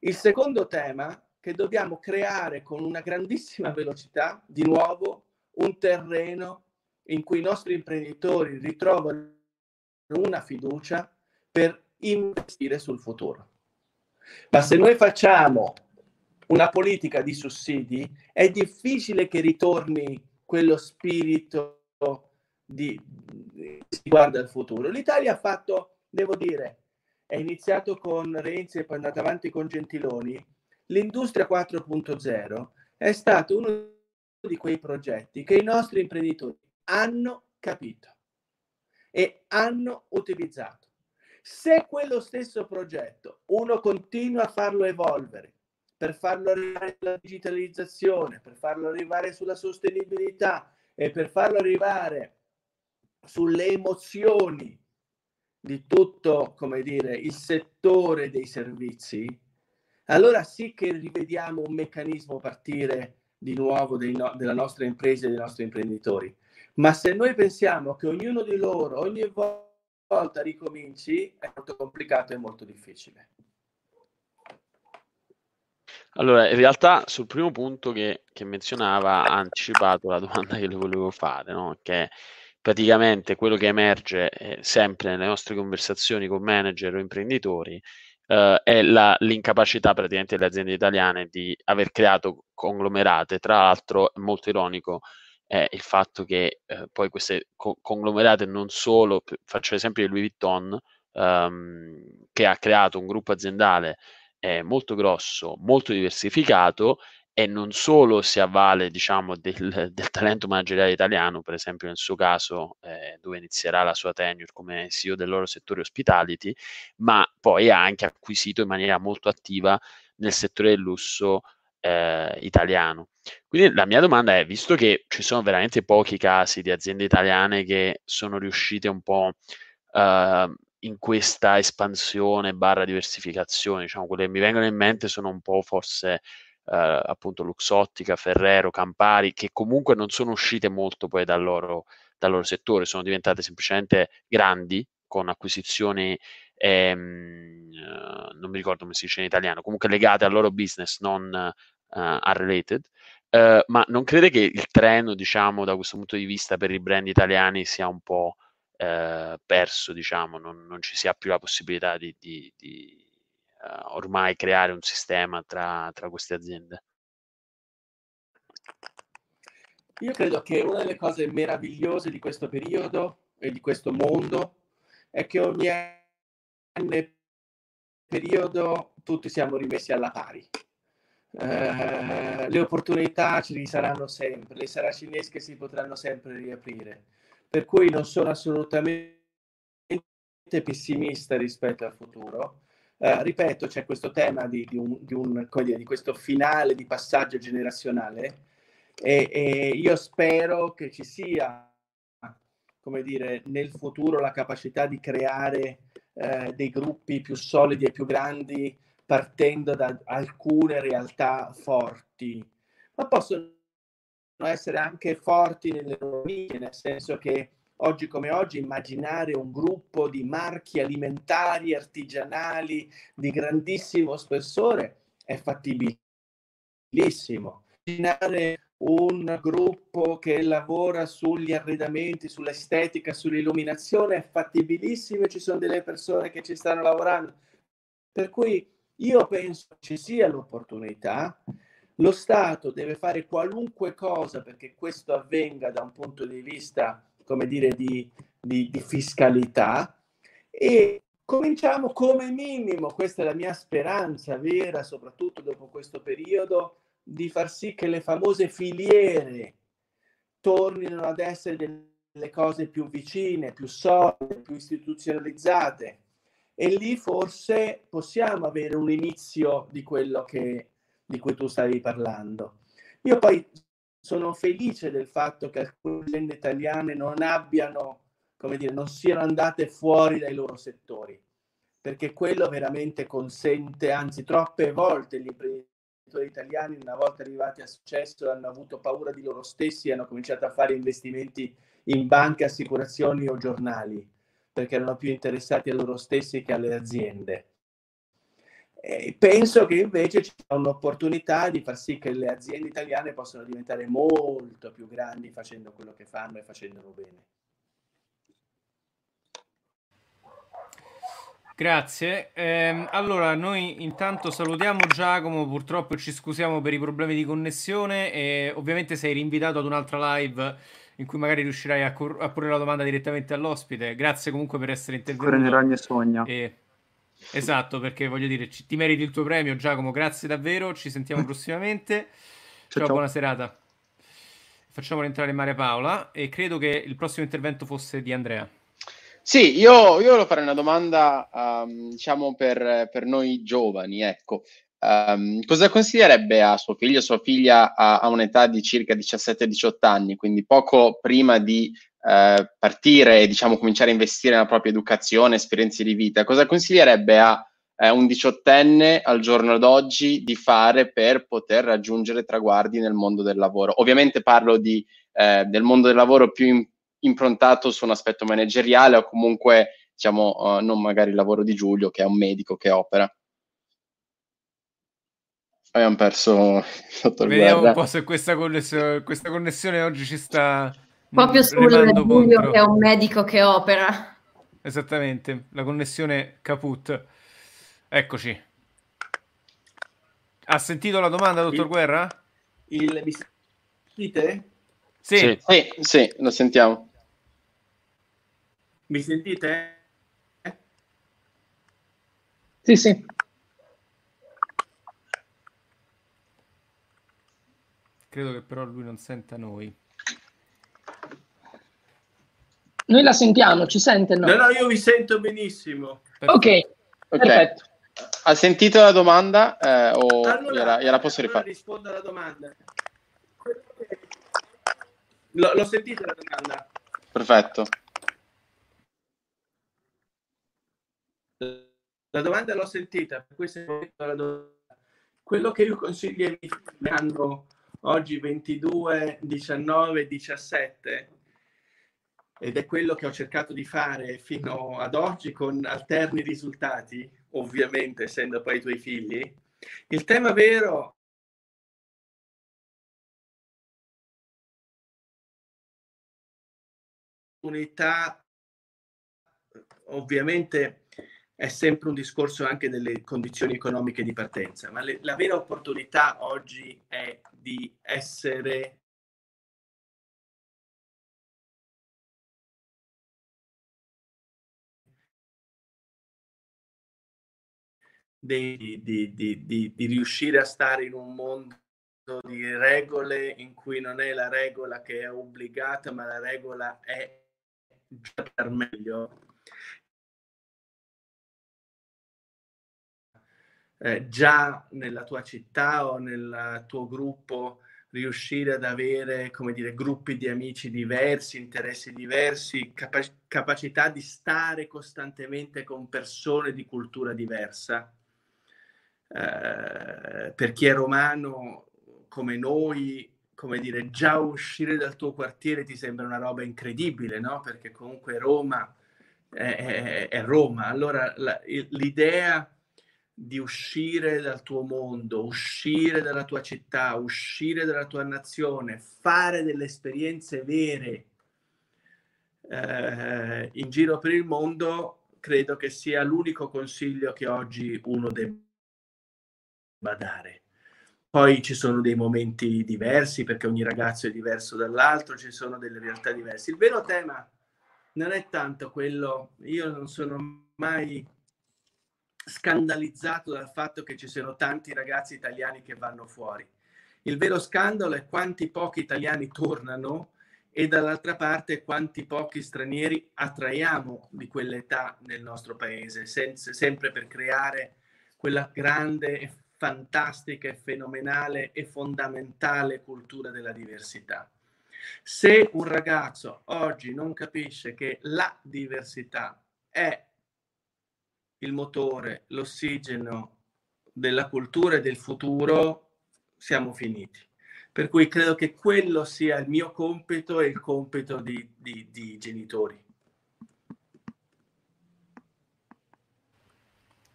Il secondo tema che dobbiamo creare con una grandissima velocità, di nuovo, un terreno in cui i nostri imprenditori ritrovano una fiducia per investire sul futuro. Ma se noi facciamo una politica di sussidi, è difficile che ritorni quello spirito di, di guarda al futuro. L'Italia ha fatto, devo dire, è iniziato con Renzi e poi è andato avanti con Gentiloni. L'industria 4.0 è stato uno di quei progetti che i nostri imprenditori hanno capito e hanno utilizzato. Se quello stesso progetto uno continua a farlo evolvere per farlo arrivare alla digitalizzazione, per farlo arrivare sulla sostenibilità e per farlo arrivare sulle emozioni di tutto, come dire, il settore dei servizi, allora sì che rivediamo un meccanismo partire di nuovo no- della nostra impresa e dei nostri imprenditori. Ma se noi pensiamo che ognuno di loro ogni volta ricominci, è molto complicato e molto difficile. Allora, in realtà sul primo punto che, che menzionava ha anticipato la domanda che le volevo fare, no? che praticamente quello che emerge eh, sempre nelle nostre conversazioni con manager o imprenditori eh, è la, l'incapacità praticamente delle aziende italiane di aver creato conglomerate. Tra l'altro, è molto ironico è il fatto che eh, poi queste co- conglomerate non solo, faccio l'esempio di Louis Vuitton, ehm, che ha creato un gruppo aziendale eh, molto grosso, molto diversificato e non solo si avvale diciamo, del, del, talento manageriale italiano, per esempio nel suo caso eh, dove inizierà la sua tenure come CEO del loro settore hospitality, ma poi ha anche acquisito in maniera molto attiva nel settore del lusso eh, italiano. Quindi la mia domanda è, visto che ci sono veramente pochi casi di aziende italiane che sono riuscite un po' uh, in questa espansione barra diversificazione, diciamo, quelle che mi vengono in mente sono un po' forse eh, appunto Luxottica, Ferrero, Campari, che comunque non sono uscite molto poi dal loro, dal loro settore, sono diventate semplicemente grandi con acquisizioni, ehm, eh, non mi ricordo come si dice in italiano, comunque legate al loro business, non uh, unrelated. Uh, ma non crede che il treno, diciamo, da questo punto di vista per i brand italiani sia un po' uh, perso, diciamo, non, non, ci sia più la possibilità di, di, di uh, ormai creare un sistema tra, tra queste aziende? Io credo che una delle cose meravigliose di questo periodo e di questo mondo è che ogni periodo tutti siamo rimessi alla pari. Eh, le opportunità ci saranno sempre, le saracinesche si potranno sempre riaprire. Per cui non sono assolutamente pessimista rispetto al futuro. Eh, ripeto, c'è questo tema di, di, un, di, un, dire, di, questo finale di passaggio generazionale e, e, io spero che ci sia, come dire, nel futuro la capacità di creare eh, dei gruppi più solidi e più grandi partendo da alcune realtà forti, ma possono essere anche forti nelle loro linee, nel senso che oggi come oggi immaginare un gruppo di marchi alimentari artigianali di grandissimo spessore è fattibilissimo. Immaginare un gruppo che lavora sugli arredamenti, sull'estetica, sull'illuminazione è fattibilissimo e ci sono delle persone che ci stanno lavorando. Per cui io penso ci sia l'opportunità. Lo Stato deve fare qualunque cosa perché questo avvenga da un punto di vista come dire, di, di, di fiscalità e cominciamo come minimo, questa è la mia speranza vera, soprattutto dopo questo periodo, di far sì che le famose filiere tornino ad essere delle cose più vicine, più solide, più istituzionalizzate. E lì forse possiamo avere un inizio di quello che, di cui tu stavi parlando. Io poi sono felice del fatto che alcune aziende italiane non abbiano, come dire, non siano andate fuori dai loro settori, perché quello veramente consente, anzi troppe volte gli imprenditori italiani una volta arrivati a successo hanno avuto paura di loro stessi e hanno cominciato a fare investimenti in banche, assicurazioni o giornali, perché erano più interessati a loro stessi che alle aziende. Penso che invece ci sia un'opportunità di far sì che le aziende italiane possano diventare molto più grandi facendo quello che fanno e facendolo bene. Grazie. Eh, allora, noi intanto salutiamo Giacomo, purtroppo ci scusiamo per i problemi di connessione e ovviamente sei rinvitato ad un'altra live in cui magari riuscirai a, cor- a porre la domanda direttamente all'ospite. Grazie comunque per essere intervenuto. Corre ogni sogno. E... Esatto, perché voglio dire, ci, ti meriti il tuo premio, Giacomo. Grazie davvero. Ci sentiamo prossimamente. Ciao, ciao, buona serata. Facciamo entrare Maria Paola e credo che il prossimo intervento fosse di Andrea. Sì, io, io volevo fare una domanda, um, diciamo, per, per, noi giovani, ecco. Um, cosa consiglierebbe a suo figlio sua figlia a, a un'età di circa 17-18 anni, quindi poco prima di eh, partire e diciamo cominciare a investire nella propria educazione, esperienze di vita, cosa consiglierebbe a eh, un diciottenne al giorno d'oggi di fare per poter raggiungere traguardi nel mondo del lavoro. Ovviamente parlo di, eh, del mondo del lavoro più in, improntato su un aspetto manageriale o comunque diciamo uh, non magari il lavoro di Giulio che è un medico che opera. Abbiamo perso il Vediamo guarda. un po' se questa connessione, questa connessione oggi ci sta proprio su Giulio che è un medico che opera. Esattamente, la connessione caput. Eccoci. Ha sentito la domanda, dottor il, Guerra? Il, mi sentite? Sì. Sì, sì, sì, lo sentiamo. Mi sentite? Sì, sì. Credo che però lui non senta noi. Noi la sentiamo, ci sente? No, no, no io vi sento benissimo. Perfetto. Ok, perfetto. Ha sentito la domanda eh, o allora, gliela, gliela posso rifare? Allora rispondo alla domanda. L- l'ho sentita la domanda. Perfetto. La domanda l'ho sentita, per questo la domanda. Quello che io consiglio ai miei figli hanno oggi 22, 19, 17 ed è quello che ho cercato di fare fino ad oggi con alterni risultati, ovviamente essendo poi i tuoi figli. Il tema vero unità ovviamente è sempre un discorso anche delle condizioni economiche di partenza, ma le, la vera opportunità oggi è di essere di, di, di, di, riuscire a stare in un mondo di regole in cui non è la regola che è obbligata, ma la regola è per meglio eh, già nella tua città o nel tuo gruppo riuscire ad avere, come dire, gruppi di amici diversi, interessi diversi, capa- capacità di stare costantemente con persone di cultura diversa. Eh, per chi è romano come noi, come dire, già uscire dal tuo quartiere ti sembra una roba incredibile, no? Perché comunque Roma è, è, è Roma. Allora la, l'idea di uscire dal tuo mondo, uscire dalla tua città, uscire dalla tua nazione, fare delle esperienze vere eh, in giro per il mondo, credo che sia l'unico consiglio che oggi uno debba dare. Poi ci sono dei momenti diversi perché ogni ragazzo è diverso dall'altro, ci sono delle realtà diverse. Il vero tema non è tanto quello, io non sono mai scandalizzato dal fatto che ci siano tanti ragazzi italiani che vanno fuori. Il vero scandalo è quanti pochi italiani tornano e dall'altra parte quanti pochi stranieri attraiamo di quell'età nel nostro paese, senza, sempre per creare quella grande fantastica e fenomenale e fondamentale cultura della diversità. Se un ragazzo oggi non capisce che la diversità è il motore, l'ossigeno della cultura e del futuro, siamo finiti. Per cui credo che quello sia il mio compito e il compito di, di, di genitori.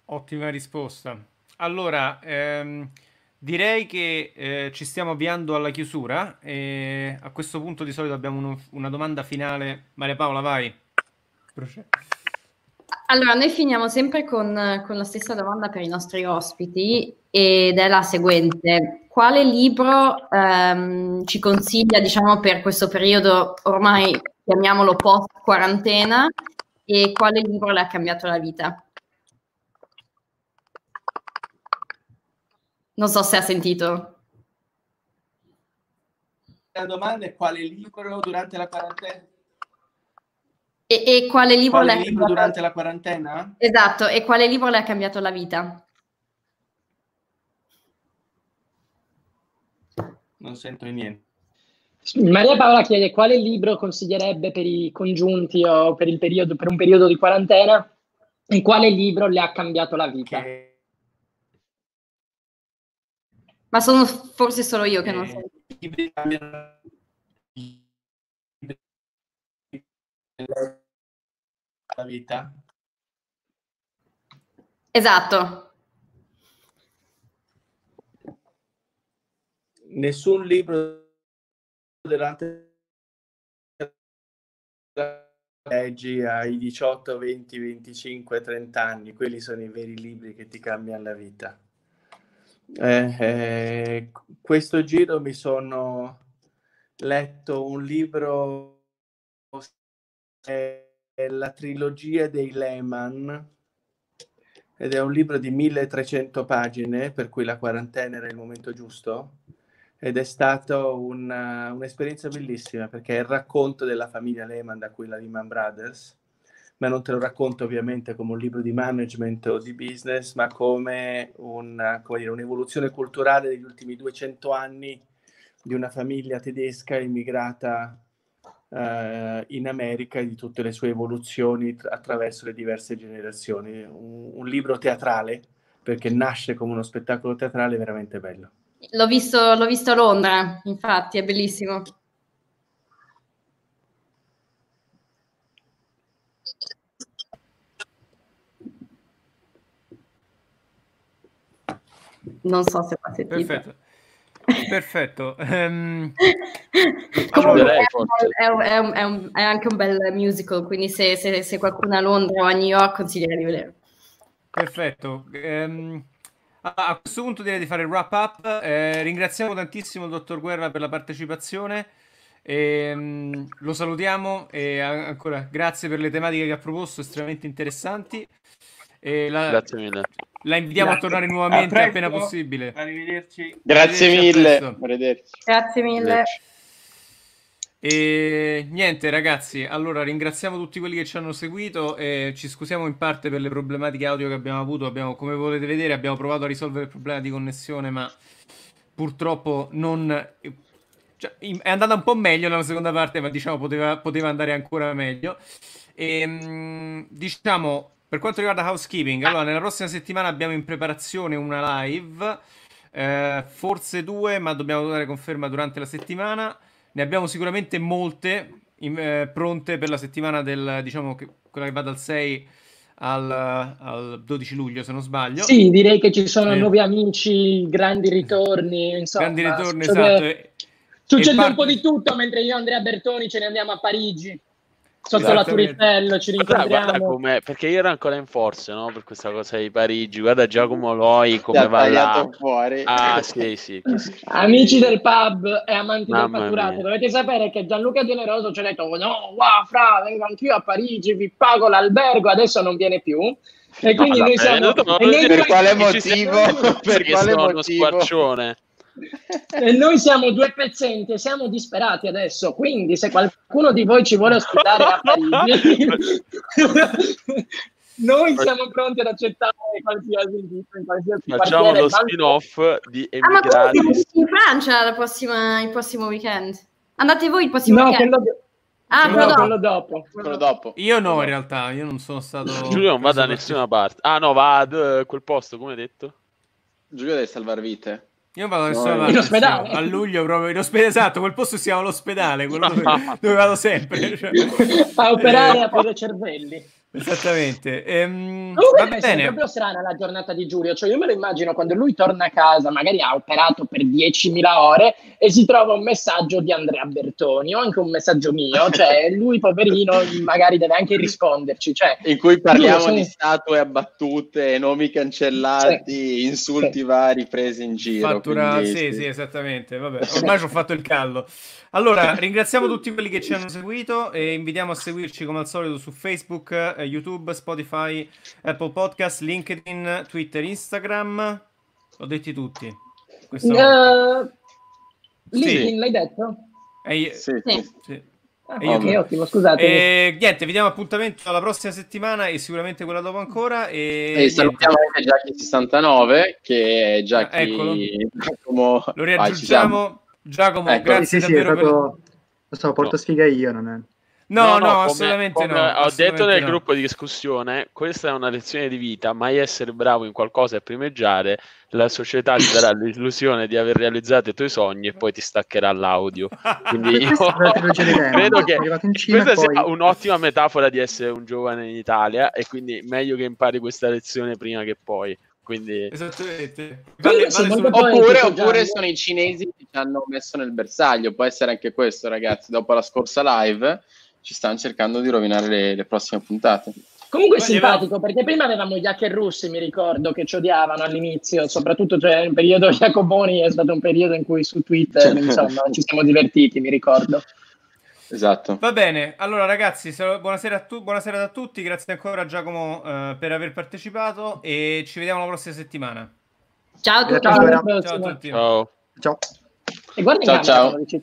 Ottima risposta. Allora, ehm, direi che eh, ci stiamo avviando alla chiusura e a questo punto di solito abbiamo uno, una domanda finale. Maria Paola, vai. Allora, noi finiamo sempre con, con, la stessa domanda per i nostri ospiti ed è la seguente. Quale libro ehm, ci consiglia, diciamo, per questo periodo ormai, chiamiamolo post-quarantena, e quale libro le ha cambiato la vita? Non so se ha sentito. La domanda è quale libro durante la quarantena? E, e quale libro, quale libro cambiato... durante la quarantena? Esatto, e quale libro le ha cambiato la vita? Non sento niente. Maria Paola chiede quale libro consiglierebbe per i congiunti o per, periodo, per un periodo di quarantena? E quale libro le ha cambiato la vita? Che... Ma sono forse solo io che non so. La vita. Esatto. Nessun libro durante leggi ai 18, 20, 25, 30 anni, quelli sono i veri libri che ti cambiano la vita. Eh, eh, questo giro mi sono letto un libro, eh, la trilogia dei Lehman, ed è un libro di 1300 pagine, per cui la quarantena era il momento giusto ed è stata una, un'esperienza bellissima perché è il racconto della famiglia Lehman, da cui la Lehman Brothers, ma non te lo racconto ovviamente come un libro di management o di business, ma come, una, come dire, un'evoluzione culturale degli ultimi 200 anni di una famiglia tedesca immigrata eh, in America e di tutte le sue evoluzioni tra- attraverso le diverse generazioni. Un, un libro teatrale, perché nasce come uno spettacolo teatrale veramente bello. L'ho visto, l'ho visto a Londra, infatti, è bellissimo. Non so se va sentito. Perfetto. Perfetto. Um, Comunque, è, è, un, è, un, è, anche un bel musical, quindi se, se, se, qualcuno a Londra o a New York consiglierei di vedere. Perfetto. Um, a questo punto direi di fare il wrap up. Eh, ringraziamo tantissimo il dottor Guerra per la partecipazione. E, um, lo salutiamo e ancora grazie per le tematiche che ha proposto, estremamente interessanti. La, grazie mille. La invitiamo grazie. a tornare nuovamente a appena possibile. Arrivederci. Grazie Arrivederci mille. Arrivederci. Grazie mille. E niente ragazzi, allora ringraziamo tutti quelli che ci hanno seguito e ci scusiamo in parte per le problematiche audio che abbiamo avuto, abbiamo, come volete vedere abbiamo provato a risolvere il problema di connessione ma purtroppo non... Cioè, è andata un po' meglio nella seconda parte ma diciamo poteva, poteva andare ancora meglio. E, diciamo, per quanto riguarda housekeeping, allora nella prossima settimana abbiamo in preparazione una live, eh, forse due ma dobbiamo dare conferma durante la settimana. Ne abbiamo sicuramente molte in, eh, pronte per la settimana del, diciamo, che, quella che va dal 6 al, al, 12 luglio, se non sbaglio. Sì, direi che ci sono eh. nuovi amici, grandi ritorni, insomma. Grandi ritorni, succede, esatto. Succede part... un po' di tutto mentre io e Andrea Bertoni ce ne andiamo a Parigi sotto la Eiffel ci rincontriamo guarda come, perché io ero ancora in forze no? per questa cosa di Parigi. Guarda Giacomo Loi come va là. fuori. ah sì sì, sì, amici del pub e amanti Mamma del fatturato mia. dovete sapere che Gianluca Generoso ci ha detto no wow fra vengo anch'io a Parigi vi pago l'albergo adesso non viene più. E quindi no, noi siamo no, per quale motivo? per quale motivo? squarcione e noi siamo due pezzenti e siamo disperati adesso, quindi se qualcuno di voi ci vuole ospitare a Parigi, noi siamo pronti ad accettare qualsiasi invito in qualsiasi Facciamo lo spin-off di Emigrati. Ah, ma in Francia la prossima, il prossimo weekend? Andate voi il prossimo no, weekend? Quello... Ah, quello, no, quello, dopo. quello dopo. Io no, in realtà, io non sono stato. Giulio non va da nessuna parte. Ah, no, va a quel posto, come hai detto? Giulio deve salvare vite. Io vado no, in ospedale. A luglio proprio in ospedale esatto quel posto si chiama l'ospedale quello dove, dove vado sempre. Cioè. a operare e a prendere cervelli Esattamente. Ehm, va bene. È proprio strana la giornata di Giulio, cioè io me lo immagino quando lui torna a casa, magari ha operato per 10.000 ore e si trova un messaggio di Andrea Bertoni o anche un messaggio mio, cioè lui poverino magari deve anche risponderci. Cioè, In cui parliamo sono... di statue abbattute, nomi cancellati, sì. insulti sì. vari presi in giro. Fattura... Quindi, sì, sì, esattamente. Vabbè, ormai ci ho fatto il callo. Allora, ringraziamo tutti quelli che ci hanno seguito e invitiamo a seguirci come al solito su Facebook, YouTube, Spotify, Apple Podcast, LinkedIn, Twitter, Instagram. L'ho detti tutti. Questo... Uh, LinkedIn sì. l'hai detto? E sì. sì. sì. Ah, ok, ottimo, scusate. E, niente, vi diamo appuntamento alla prossima settimana e sicuramente quella dopo ancora. E, e salutiamo anche Jackie69 che è Jackie... Ah, Giacomo... Lo raggiungiamo. Giacomo, ecco, grazie sì, sì, davvero sì, proprio... per... Lo so, porto no. sfiga io, non è... No, no, come- assolamente come no. Ho detto assolutamente nel no. gruppo di discussione, questa è una lezione di vita, mai essere bravo in qualcosa e primeggiare, la società ti darà l'illusione di aver realizzato i tuoi sogni e poi ti staccherà l'audio. Quindi io credo che questa poi- sia un'ottima metafora di essere un giovane in Italia e quindi meglio che impari questa lezione prima che poi. Quindi Esattamente. Vale, vale Oppure, oppure sono i cinesi che ci hanno messo nel bersaglio, può essere anche questo, ragazzi. Dopo la scorsa live ci stanno cercando di rovinare le, le prossime puntate. Comunque è simpatico perché prima avevamo gli hacker russi, mi ricordo, che ci odiavano all'inizio, soprattutto cioè, nel periodo Jacoboni è stato un periodo in cui su Twitter insomma, ci siamo divertiti, mi ricordo. Esatto. Va bene, allora ragazzi, buonasera a, tu- buonasera a tutti, grazie ancora a Giacomo eh, per aver partecipato e ci vediamo la prossima settimana. Ciao a tutti. Ciao, Ciao, a tutti. ciao. Ciao. E guarda in Ciao, camera ciao.